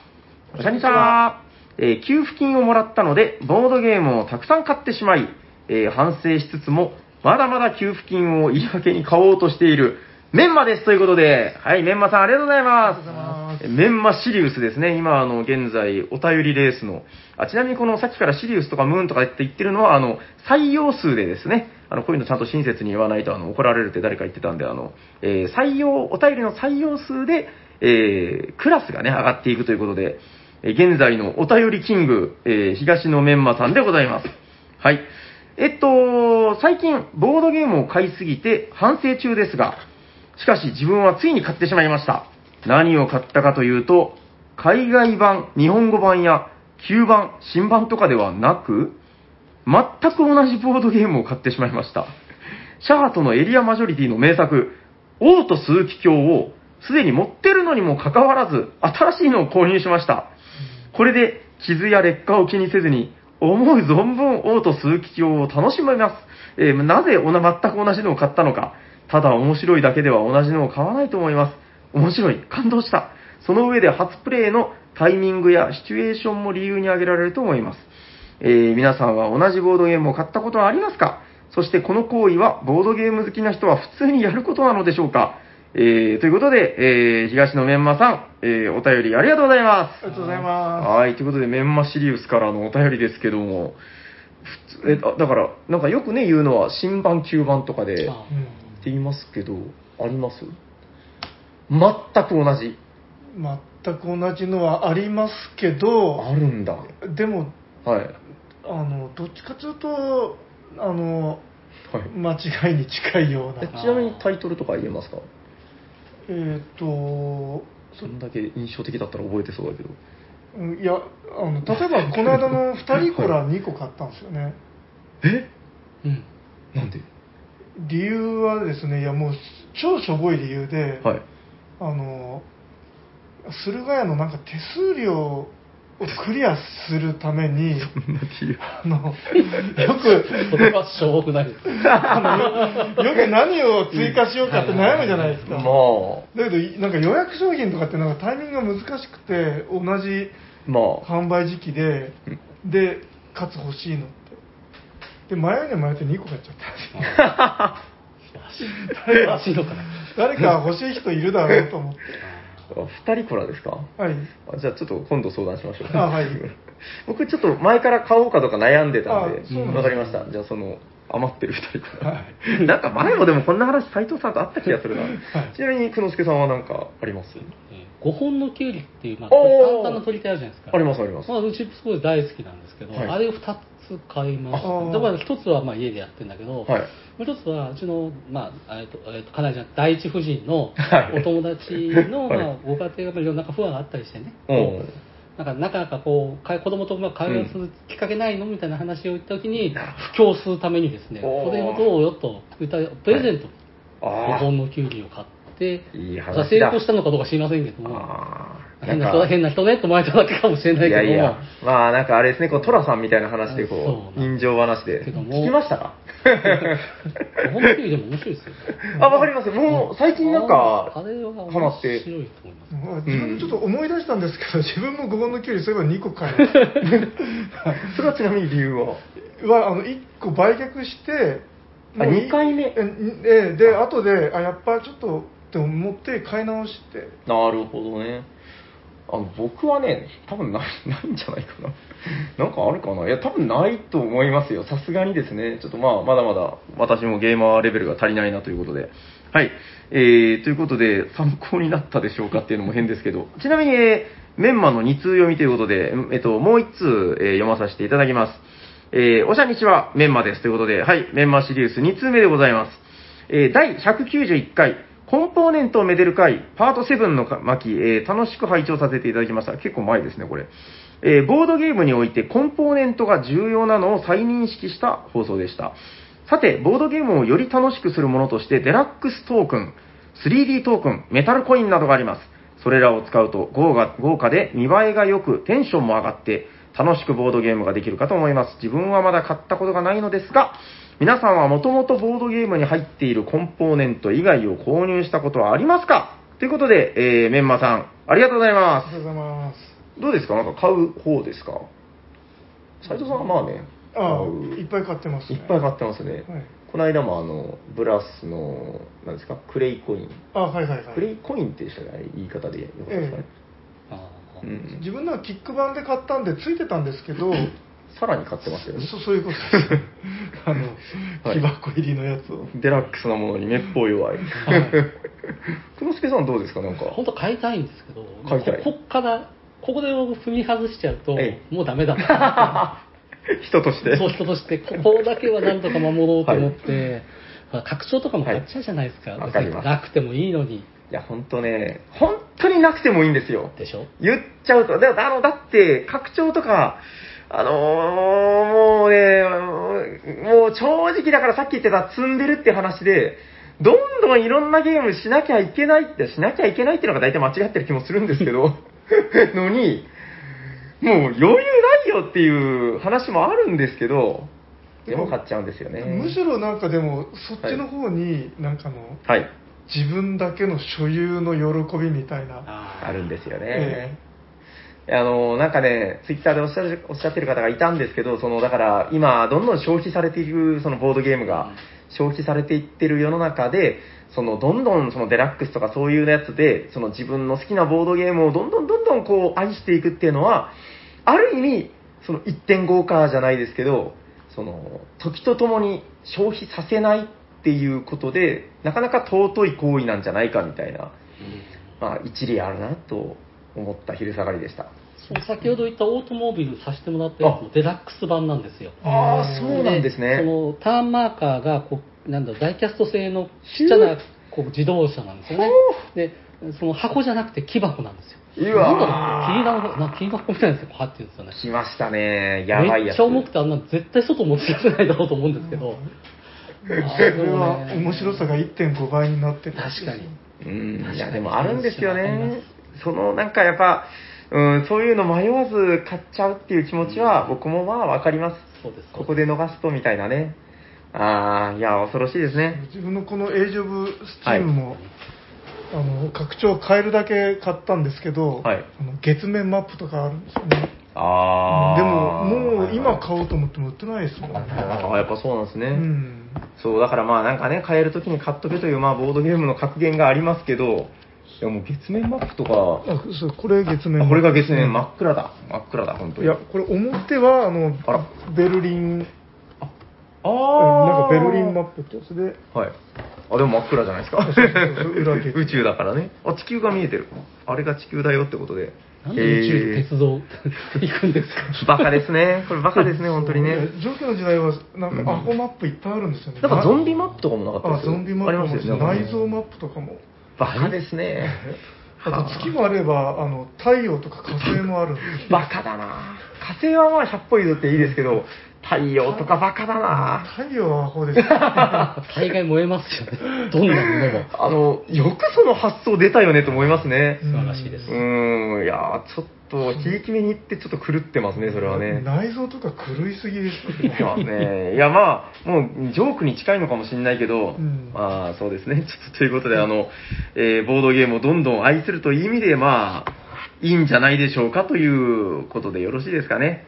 おしゃにちは。えー、給付金をもらったので、ボードゲームをたくさん買ってしまい、えー、反省しつつも、まだまだ給付金を言い訳に買おうとしている、メンマですということで、はい、メンマさんありがとうございます。メンマシリウスですね。今、あの、現在、お便りレースの、あ、ちなみにこの、さっきからシリウスとかムーンとかって言ってるのは、あの、採用数でですね、あの、こういうのちゃんと親切に言わないと、あの、怒られるって誰か言ってたんで、あの、えー、採用、お便りの採用数で、えー、クラスがね、上がっていくということで、えー、現在のお便りキング、えー、東野メンマさんでございます。はい。えっと、最近、ボードゲームを買いすぎて反省中ですが、しかし自分はついに買ってしまいました。何を買ったかというと、海外版、日本語版や旧版、新版とかではなく、全く同じボードゲームを買ってしまいました。シャートのエリアマジョリティの名作、王と数奇鏡をすでに持ってるのにもかかわらず、新しいのを購入しました。これで、傷や劣化を気にせずに、思う存分オート数奇鏡を楽しめます。えー、なぜ全く同じのを買ったのか。ただ面白いだけでは同じのを買わないと思います。面白い。感動した。その上で初プレイのタイミングやシチュエーションも理由に挙げられると思います。えー、皆さんは同じボードゲームを買ったことはありますか？そしてこの行為はボードゲーム好きな人は普通にやることなのでしょうか？えー、ということで、えー、東野メンマさん、えー、お便りありがとうございます。ありがとうございます。はい、ということで、メンマシリウスからのお便りですけども、普通えだから、なんかよくね、言うのは、新版、旧版とかで、って言いますけど、あります？全く同じ。全く同じのはありますけど、あるんだ。でも、はい。あの、どっちかというと、あの、はい、間違いに近いような。ちなみにタイトルとか言えますか？えっ、とそんだけ印象的だったら覚えてそうだけど。いやあの例えば この間の2人コラ2個買ったんですよね。え？うん。なんで？理由はですねいやもう超しょぼい理由で、はい、あの駿河屋のなんか手数料をクリアするために、あの、よく、それはしょうがない。あのよく何を追加しようかって悩むじゃないですか。まあ。だけど、なんか予約商品とかってなんかタイミングが難しくて、同じ販売時期で、で、かつ欲しいのって。で、迷いに迷って2個買っちゃったんですよ。誰か欲しい人いるだろうと思って。2人コラですか？はい。じゃあちょっと今度相談しましょう。あ、はい。僕ちょっと前から買おうかとか悩んでたんで、わかりました。じゃあその、余ってる2人コラ。はい、なんか前もでもこんな話斎藤さんとあった気がするな。はい、ちなみに久之助さんは何かあります？5本のキュウリっていう、まあ、簡単な取り手あるじゃないですか。ありますあります。まあ、うちすごい大好きなんですけど、はい、あれを2つ買いました。だから1つはまあ家でやってるんだけど、はい、もう一つは、うちの、まあ、えっと、えっと、かなりじゃ第一夫人のお友達の、まあ、ご家庭がいろんな不安があったりしてね、なんか、なかなかこう、子供とうまく会話するきっかけないのみたいな話を言ったときに、布教するためにですね、これをどうよと、プレゼント、5本のキュウリを買って、いい成功したのかどうか知りませんけども、変な人変な人ねと思われただけかもしれないけどいやいや、まあなんかあれですね、こう、トラさんみたいな話でこう、人情話で。聞きましたか？本当にでも面白いですよ。あ、わかります。もう最近なんか、ハマって。面白いと思います。自分ちょっと思い出したんですけど、自分も5本のキュウリそういえば2個買いました。それはちなみに理由は？は、あの、1個売却して、あ、2回目？え、で、後で、あ、やっぱちょっと、って思って買い直して。なるほどね。あの僕はね、多分ない ないんじゃないかな。なんかあるかないや、多分ないと思いますよ。さすがにですね。ちょっとまあ、まだまだ私もゲーマーレベルが足りないなということで。はい。えー、ということで、参考になったでしょうかっていうのも変ですけど、ちなみに、えー、メンマの2通読みということで、えっと、もう1通、えー、読まさせていただきます。えー、おしゃにちは、メンマです。ということで、はい、メンマシリウス2通目でございます。えー、第191回、コンポーネントをめでる会、パート7の巻、えー、楽しく拝聴させていただきました。結構前ですね、これ。えー、ボードゲームにおいてコンポーネントが重要なのを再認識した放送でした。さて、ボードゲームをより楽しくするものとして、デラックストークン、3D トークン、メタルコインなどがあります。それらを使うと豪華豪華で見栄えが良く、テンションも上がって、楽しくボードゲームができるかと思います。自分はまだ買ったことがないのですが、皆さんはもともとボードゲームに入っているコンポーネント以外を購入したことはありますか？ということで、えー、メンマさん、ありがとうございます。ありがとうございます。どうですか？なんか買う方ですか？斉藤さんはまあね、ああ、いっぱい買ってます、ね、いっぱい買ってますね。はい、この間もあの、ブラスの、なんですか、クレイコイン。あはいはいはい。クレイコインってしたら言い方でよかったですかね？ええ、うん、自分のはキック版で買ったんでついてたんですけど、さらに買ってますよね。そ そういうことです。あの、木箱入りのやつを。デラックスなものにめっぽう弱い。久之助さんどうですかなんか？本当買いたいんですけど、買いたいここから、ここで踏み外しちゃうと、もうダメだ 人として。そう、人として、ここだけはなんとか守ろうと思って、はい、拡張とかも買っちゃうじゃないですか。はい、なくてもいいのに。いや、本当ね、本当になくてもいいんですよ。でしょ？言っちゃうと。であの、だって、拡張とか、あのー、もうね、もう正直だからさっき言ってた積んでるって話で、どんどんいろんなゲームしなきゃいけないって、しなきゃいけないっていうのが大体間違ってる気もするんですけど、のに、もう余裕ないよっていう話もあるんですけど、でも買っちゃうんですよね。むしろなんかでも、そっちの方に、なんかの、はい、自分だけの所有の喜びみたいな。あるんですよね。えあの、なんかね、ツイッターでおっしゃるおっしゃってる方がいたんですけど、その、だから、今、どんどん消費されている、そのボードゲームが、消費されていってる世の中で、その、どんどん、そのデラックスとかそういうやつで、その自分の好きなボードゲームをどんどんどんどんこう、愛していくっていうのは、ある意味、その1.5化じゃないですけど、その、時とともに消費させないっていうことで、なかなか尊い行為なんじゃないかみたいな、まあ、一理あるなと思った昼下がりでした。先ほど言ったオートモービルさせてもらったやつのデラックス版なんですよ。ああ、そうなんですね。そのターンマーカーがこう、なんだダイキャスト製のちっちゃなこう自動車なんですよね。で、その箱じゃなくて木箱なんですよ。うわなんだろう、な木箱みたいなやつが入ってるんですよね。来ましたね。やばいやつ。めっちゃ重くてあんな絶対外持ち出せないだろうと思うんですけど。それは面白さが1.5倍になってる。確かに。うん、いやでもあるんですよね。そのなんかやっぱ、うん、そういうの迷わず買っちゃうっていう気持ちは、僕もまあわかります。そうです。ここで逃すとみたいなね。ああ、いや、恐ろしいですね。自分のこのエイジオブスチームも、はい、あの、拡張変えるだけ買ったんですけど、はい、あの月面マップとかあるんですよね。ああ。でも、もう今買おうと思っても売ってないですもんね。ああ、やっぱそうなんですね。うん。そう、だからまあなんかね、買えるときに買っとけという、まあボードゲームの格言がありますけど、いやもう月面マップとか、あそうこれ月面これが月面、真っ暗だ。真っ暗だ、本当に。いや、これ表は、あの、あらベルリン、ああなんかベルリンマップってやつで、はい。あ、でも真っ暗じゃないですか。そうそうそう裏 宇宙だからね。あ、地球が見えてる。あれが地球だよってことで。なんで宇宙で鉄道 行くんですか？バカですね。これバカですね、本当にね。上記の時代は、なんかアホマップいっぱいあるんですよね。なんかゾンビマップとかもなかったあ、ゾンビマップありますよね。内蔵マップとかも。バカですね。あと月もあれば、あの、太陽とか火星もあるんです。バカだな火星はまあ100歩譲っていいですけど、太陽とかバカだな太陽はアホです、大概燃えますよね。どんなものも。あの、よくその発想出たよねと思いますね。素晴らしいです。うん、いやちょっと、ひいき目に行ってちょっと狂ってますね、それはね。内臓とか狂いすぎですよね。いやね、いやまあ、もう、ジョークに近いのかもしれないけど、うん、まあ、そうですね。ちょっとということで、あの、えー、ボードゲームをどんどん愛するという意味で、まあ、いいんじゃないでしょうかということでよろしいですかね。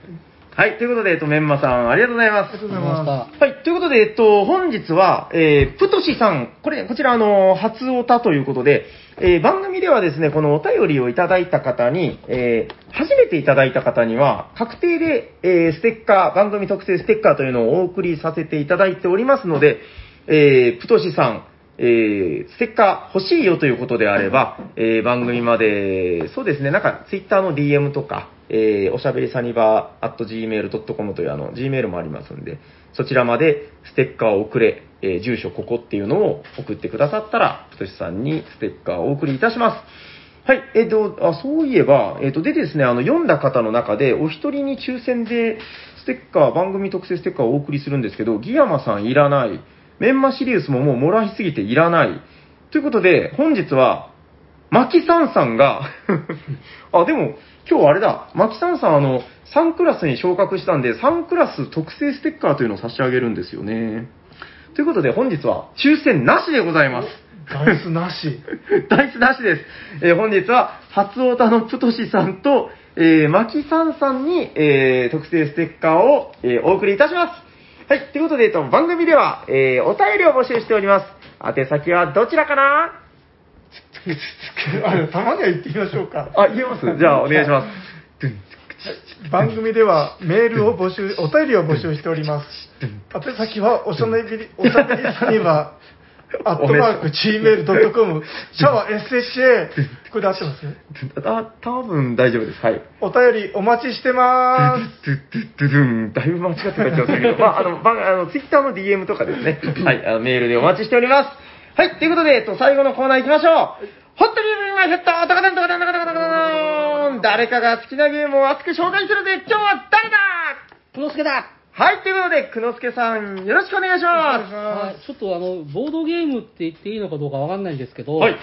はい、ということで、えっと、メンマさん、ありがとうございます。ありがとうございます。はい、ということで、えっと、本日は、えー、プトシさん、これ、こちら、あの、初オタということで、えー、番組ではですね、このお便りをいただいた方に、えー、初めていただいた方には、確定で、えー、ステッカー、番組特製ステッカーというのをお送りさせていただいておりますので、えー、プトシさん、えー、ステッカー欲しいよということであれば、えー、番組まで、そうですね、なんか、ツイッターの DM とか、えー、おしゃべりサニバー at gmail.com というあの、gmail もありますんで、そちらまでステッカーを送れ、えー、住所ここっていうのを送ってくださったら、プトシさんにステッカーをお送りいたします。はい、えっ、ー、と、あ、そういえば、えっ、ー、と、でですね、あの、読んだ方の中で、お一人に抽選で、ステッカー、番組特製ステッカーをお送りするんですけど、ギヤマさんいらない。メンマシリウスももうもらいすぎていらない。ということで、本日は、マキさんさんが あ、でも、今日あれだ、マキさんさん、あの、3クラスに昇格したんで、3クラス特製ステッカーというのを差し上げるんですよね。ということで、本日は抽選なしでございます。ダイスなし。ダイスなしです。えー、本日は、初オタのプトシさんと、えー、マキさんさんに、えー、特製ステッカーを、えー、お送りいたします。はい。ということで、えっと、番組では、えー、お便りを募集しております。宛先はどちらかな？あたまには言ってみましょうか。あ、言えます？じゃあ、お願いします。番組ではメールを募集、お便りを募集しております。宛先は、おしゃべり、おしゃべりさには、アットマーク、gmail.com、シャワー SHA、これで合ってます？あ、多分大丈夫です。はい。お便りお待ちしてまーす。だいぶ間違って書いてますけど、まあ、あの、ばあの、ツイッターの DM とかですね、はい、あのメールでお待ちしております。はい、ということで、えっと、最後のコーナー行きましょう。ホットリームマイヘッド、トカタントカタントカタントカタン。誰かが好きなゲームを熱く紹介するぜ、今日は誰だ？プノスケだ。はい、ということで、くのすけさん、よろしくお願いします。はい、ちょっとあの、ボードゲームって言っていいのかどうかわかんないんですけど、はい、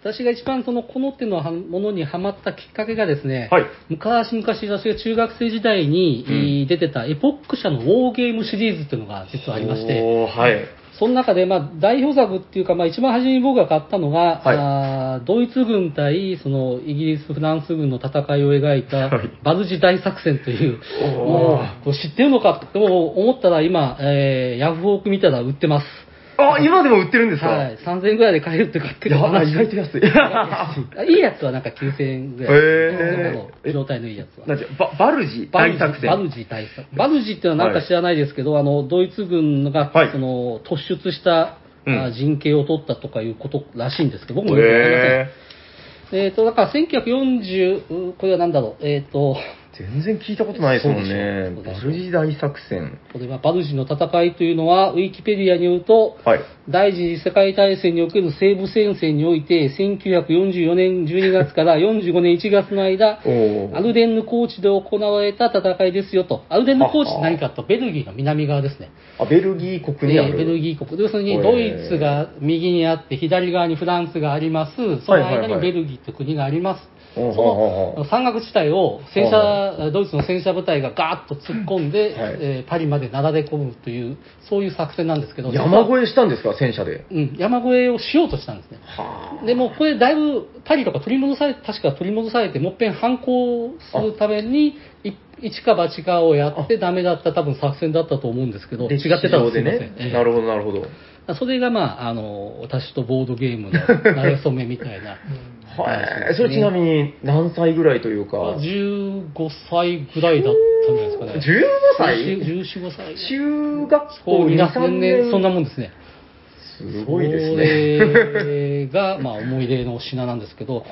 私が一番その、この手のものにハマったきっかけがですね、はい、昔々私が中学生時代に、出てたエポック社のウォーゲームシリーズっていうのが実はありまして、はい、その中で、まあ、代表作っていうか、まあ、一番初めに僕が買ったのが、はい、あドイツ軍対そのイギリス、フランス軍の戦いを描いた、バルジ大作戦という、もう知ってるのかと思ったら今、えー、ヤフオク見たら売ってます。あ、今でも売ってるんですか？はい。3000円ぐらいで買えるって買ってる話。意外と安い。いいやつはなんか9000円ぐらい。へー。状態のいいやつは。なんてババルジ大作戦。バルジ大作戦。バルジってのはなんか知らないですけど、あの、ドイツ軍が、その、突出した陣形を取ったとかいうことらしいんですけど、僕もよくわかりません。えっ、と、だから1940、これは何だろう、えっ、と、全然聞いたことないですもんね。バルジ大作戦。これはバルジの戦いというのは、ウィキペディアによると、はい、第二次世界大戦における西部戦線において、1944年12月から45年1月の間、アルデンヌ高地で行われた戦いですよと。アルデンヌ高地って何かと、ベルギーの南側ですね。あ、ベルギー国にある、えー、ベルギー国。要するに、ドイツが右にあって、左側にフランスがあります。その間にベルギーという国があります。その山岳地帯を戦車、ドイツの戦車部隊がガーッと突っ込んで、はい、えー、パリまでなだれ込むという、そういう作戦なんですけど、山越えしたんですか、戦車で？うん、山越えをしようとしたんですね。でも、これ、だいぶパリとか取り戻されて、確か取り戻されて、もっぺん反抗するために、一か八かをやってダメだった多分作戦だったと思うんですけど、違ってたんですね、えー、なるほど、なるほど。それが、まあ、あの、私とボードゲームの 慣れ初めみたいなはい。それちなみに何歳ぐらいというか？15歳ぐらいだったんじゃないですかね。15歳 ?14、5歳。中学校2、3年。そんなもんですね。すごいですね。それが、まあ、思い出の品なんですけど、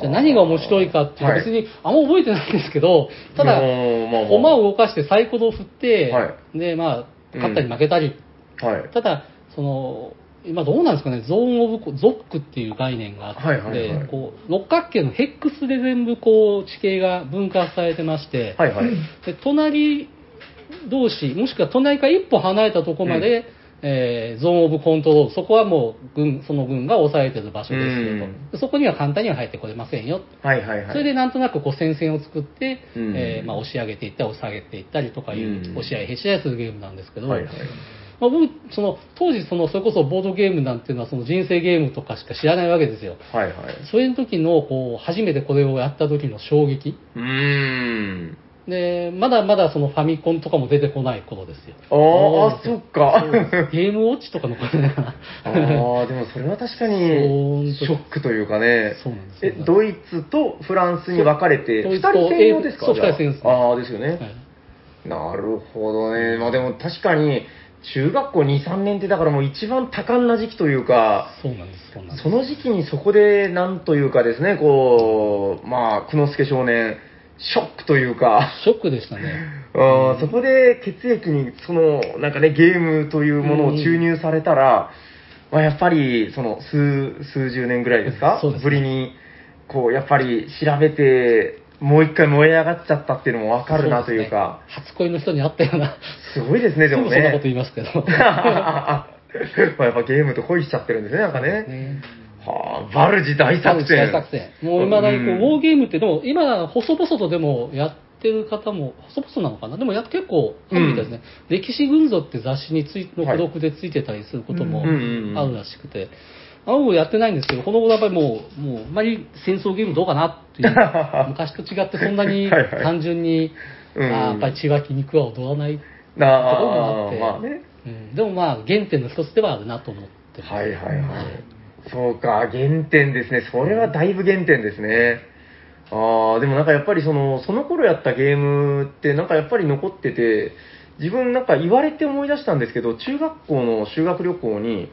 じゃ何が面白いかっていうと、別に、あんま覚えてないんですけど、ただ、駒を動かしてサイコロを振って、はい、で、まあ、勝ったり負けたり、うんはい、ただ、その、今どうなんですかね、ゾーンオブゾックっていう概念があって、はいはいはい、こう六角形のヘックスで全部こう地形が分割されてまして、はいはい、で隣同士、もしくは隣から一歩離れたところまで、うん、えー、ゾーンオブコントロール、そこはもう軍その軍が抑えてる場所ですよと、そこには簡単には入ってこれませんよ、はいはいはい、それでなんとなくこう戦線を作って、うん、えー、まあ、押し上げていったり押し下げていったりとかいう、押し合いへし合いするゲームなんですけど、はいはいまあ、僕、その、当時、その、それこそボードゲームなんていうのは、その人生ゲームとかしか知らないわけですよ。はいはい。そういう時の、こう、初めてこれをやった時の衝撃。うん。で、まだまだそのファミコンとかも出てこない頃ですよ。ああ、そっか。ゲームウォッチとかの頃だかな。ああ、でもそれは確かに、ショックというかね。そうなんですえ、ドイツとフランスに分かれて、二人専用ですかそう、二人専用です、ね。ああ、ですよね。はい、なるほどね。まあでも確かに、中学校2、3年ってだからもう一番多感な時期というか、そうなんです、そうなんです。その時期にそこでなんというかですね、こう、まあ、久之助少年、ショックというか、ショックでしたね。うん、そこで血液に、その、なんかね、ゲームというものを注入されたら、まあ、やっぱり、その、数、数十年ぐらいですか、ぶりに、こう、やっぱり調べて、もう一回燃え上がっちゃったっていうのもわかるなというか、ね、初恋の人に会ったような。すごいですね、でもね。そんなこと言いますけど。まあやっぱゲームと恋しちゃってるんですね、なんかね。ねはあ、バルジ大作戦。大作戦。もう今だにこう、うん、ウォーゲームってでも、今、細々とでもやってる方も、細々なのかな？でもや結構みたいですね、うん、歴史群像って雑誌についの付録でついてたりすることもあるらしくて、あのやってないんですけど、この頃やっぱりもう、もう、あまり戦争ゲームどうかなっていう、昔と違ってそんなに単純に、はいはい、あやっぱり血湧き肉は踊らないところもあって、まあねうん、でもまあ、原点の一つではあるなと思ってます。はいはいはい。そうか、原点ですね。それはだいぶ原点ですね。ああ、でもなんかやっぱりその、その頃やったゲームってなんかやっぱり残ってて、自分なんか言われて思い出したんですけど、中学校の修学旅行に、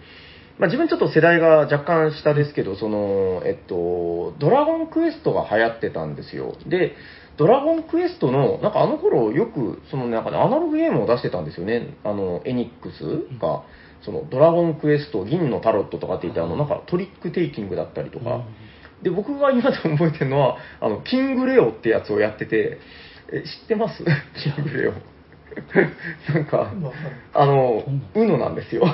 まあ、自分ちょっと世代が若干下ですけど、その、えっと、ドラゴンクエストが流行ってたんですよ。で、ドラゴンクエストの、なんかあの頃よく、そのなんか、ね、アナログゲームを出してたんですよね。あの、エニックスが、その、ドラゴンクエスト、銀のタロットとかって言って、あの、なんかトリックテイキングだったりとか。で、僕が今でも覚えてるのは、あの、キングレオってやつをやってて、え、知ってます？キングレオ。なんか、あの、うのなんですよ。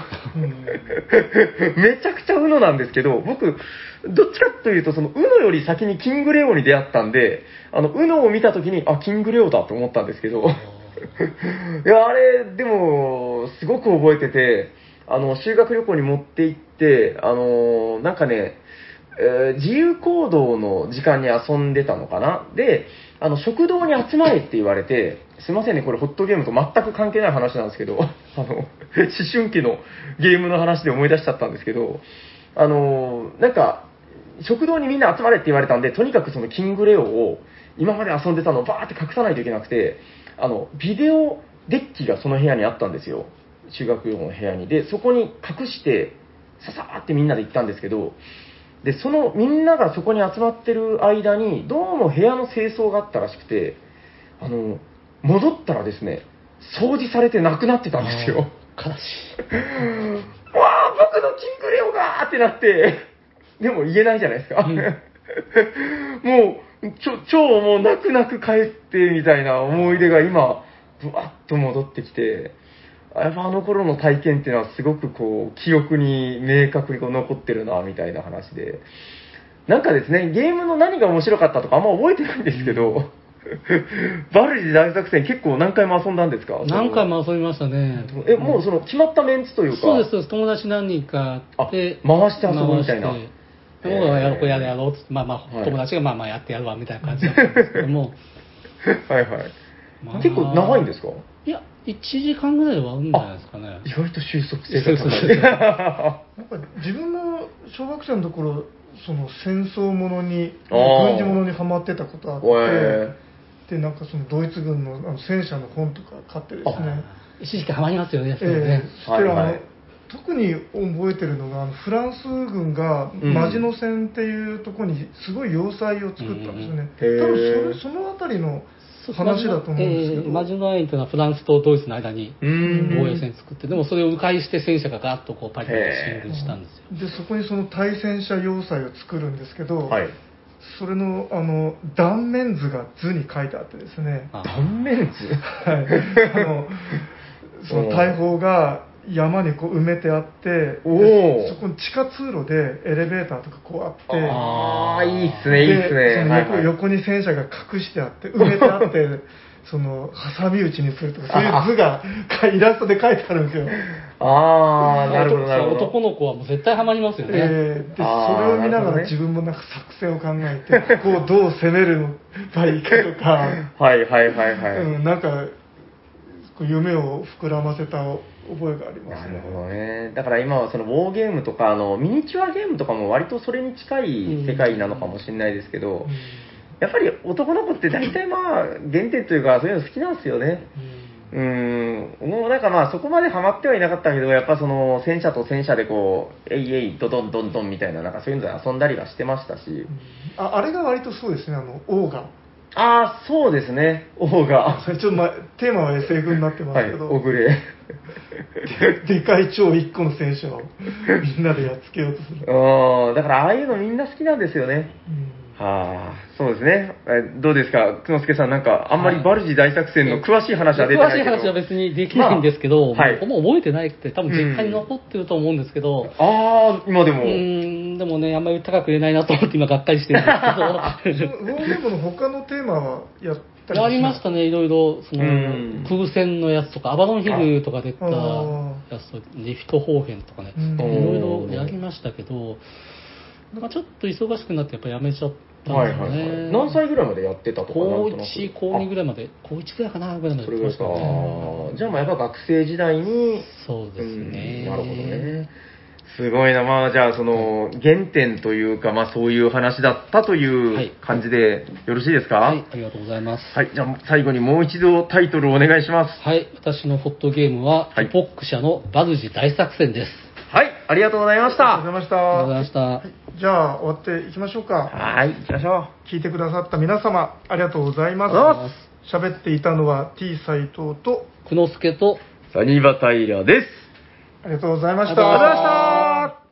めちゃくちゃうのなんですけど、僕、どっちかというと、その、うのより先にキングレオに出会ったんで、あの、うのを見たときに、あ、キングレオだと思ったんですけど、いや、あれ、でも、すごく覚えてて、あの、修学旅行に持って行って、あの、なんかね、えー、自由行動の時間に遊んでたのかな。で、あの、食堂に集まれって言われて、すいませんね、これホットゲームと全く関係ない話なんですけど、あの、思春期のゲームの話で思い出しちゃったんですけど、あの、なんか、食堂にみんな集まれって言われたんで、とにかくそのキングレオを今まで遊んでたのをバーって隠さないといけなくて、あの、ビデオデッキがその部屋にあったんですよ。修学旅行の部屋に。で、そこに隠して、ささーってみんなで行ったんですけど、で、そのみんながそこに集まってる間に、どうも部屋の清掃があったらしくて、あの、戻ったらですね、掃除されてなくなってたんですよ。悲しい。わあ、僕のキングレオがーってなって、でも言えないじゃないですか。うん、もう、ちょ、超もう泣く泣く帰ってみたいな思い出が今、ぶわっと戻ってきて、やっぱあの頃の体験っていうのはすごくこう、記憶に明確にこう残ってるな、みたいな話で。なんかですね、ゲームの何が面白かったとかあんま覚えてないんですけど、バルジ大作戦結構何回も遊んだんですか？何回も遊びましたね。え、もうその決まったメンツというか。そうです、そうです。友達何人かで。回して遊ぶみたいな。僕はやろう、やるやろうって、まあまあ、友達がまあまあやってやるわみたいな感じだったんですけども。はいはい。まあ、結構長いんですか？1時間ぐらいで終わるんじゃないですかね。意外と収束性が高い。なんか自分の小学生のところ、その戦争ものに、軍事ものにはまってたことあって、で、なんかそのドイツ軍のあの戦車の本とか買ってですね。一時期はまりますよね、それね。えー、はいはい。特に覚えてるのがフランス軍がマジノ戦っていうところにすごい要塞を作ったんですよね、うん、多分それその辺りの話だと思うんですけど、えー、マジノラインというのはフランスとドイツの間に防衛線作ってでもそれを迂回して戦車がガッとこうパリパリ進軍したんですよ。でそこにその対戦車要塞を作るんですけど、はい、それのあの断面図が図に書いてあってですね。断面図？はい。あのその大砲が山にこう埋めてあってそこに地下通路でエレベーターとかこうあってああいいっすねいいっすね。その横はいはい、横に戦車が隠してあって埋めてあって その挟み撃ちにするとかそういう図がイラストで書いてあるんですよ。ああなるほどなるほど。男の子はもう絶対ハマりますよね、えー、でそれを見ながら自分もなんか作戦を考えて、ここをどう攻めるのがいいかとか。はいはいはいはい、うん、なんか夢を膨らませた覚えがあります、ね、なるほどね。だから今はそのウォーゲームとか、あの、ミニチュアゲームとかも割とそれに近い世界なのかもしれないですけど、うん、やっぱり男の子って大体まあ、原点というか、そういうの好きなんですよね。うん、もうなんかまあそこまでハマってはいなかったけど、やっぱその戦車と戦車でこう、えいえい、ドドンドンドンみたいな、なんかそういうので遊んだりはしてましたし。うん、ああれが割とそうですね、あの、オーガ。ああ、そうですね、オーガ。それちょっと、ま、テーマは SF になってますけど。はい、オグレ。でかい超一個の戦車をみんなでやっつけようとする。うん、だからああいうのみんな好きなんですよね。うん、はあ、そうですね。えどうですか、久之助さん、なんか、あんまりバルジ大作戦の詳しい話は出てないけど、詳しい話は別にできないんですけど、まあ、はい、もう覚えてないって、多分実家に残ってると思うんですけど、うん、ああ、今でも。うん、でもね、あんまり高く言えないなと思って今、がっかりしてるんですけど。ウォーゲームの他のテーマはやっありましたね、いろいろ、その、空戦のやつとか、アバロンヒルとか出たやつと、リフトホーフェンとかね、いろいろやりましたけど、まあ、ちょっと忙しくなってやっぱやめちゃったんですよね、はいはいはい、何歳ぐらいまでやってたとか高1高2ぐらいまで高1ぐらいかなぐらいまでやってましたね。じゃあまあやっぱ学生時代にそうですね、なるほどね。すごいな、まあ、じゃあ、その、原点というか、まあ、そういう話だったという感じで、よろしいですか、はい、ありがとうございます。はい、じゃあ、最後にもう一度タイトルをお願いします。はい、私のホットゲームは、はい、ポック社のバルジ大作戦です。はい、ありがとうございました。ありがとうございました。ありがとうございました。はい、じゃあ、終わっていきましょうか。はい、行きましょう。聞いてくださった皆様、ありがとうございます。喋っていたのは T 斎藤と、久之助と、サニバタイラです。ありがとうございました。ありがとうございました。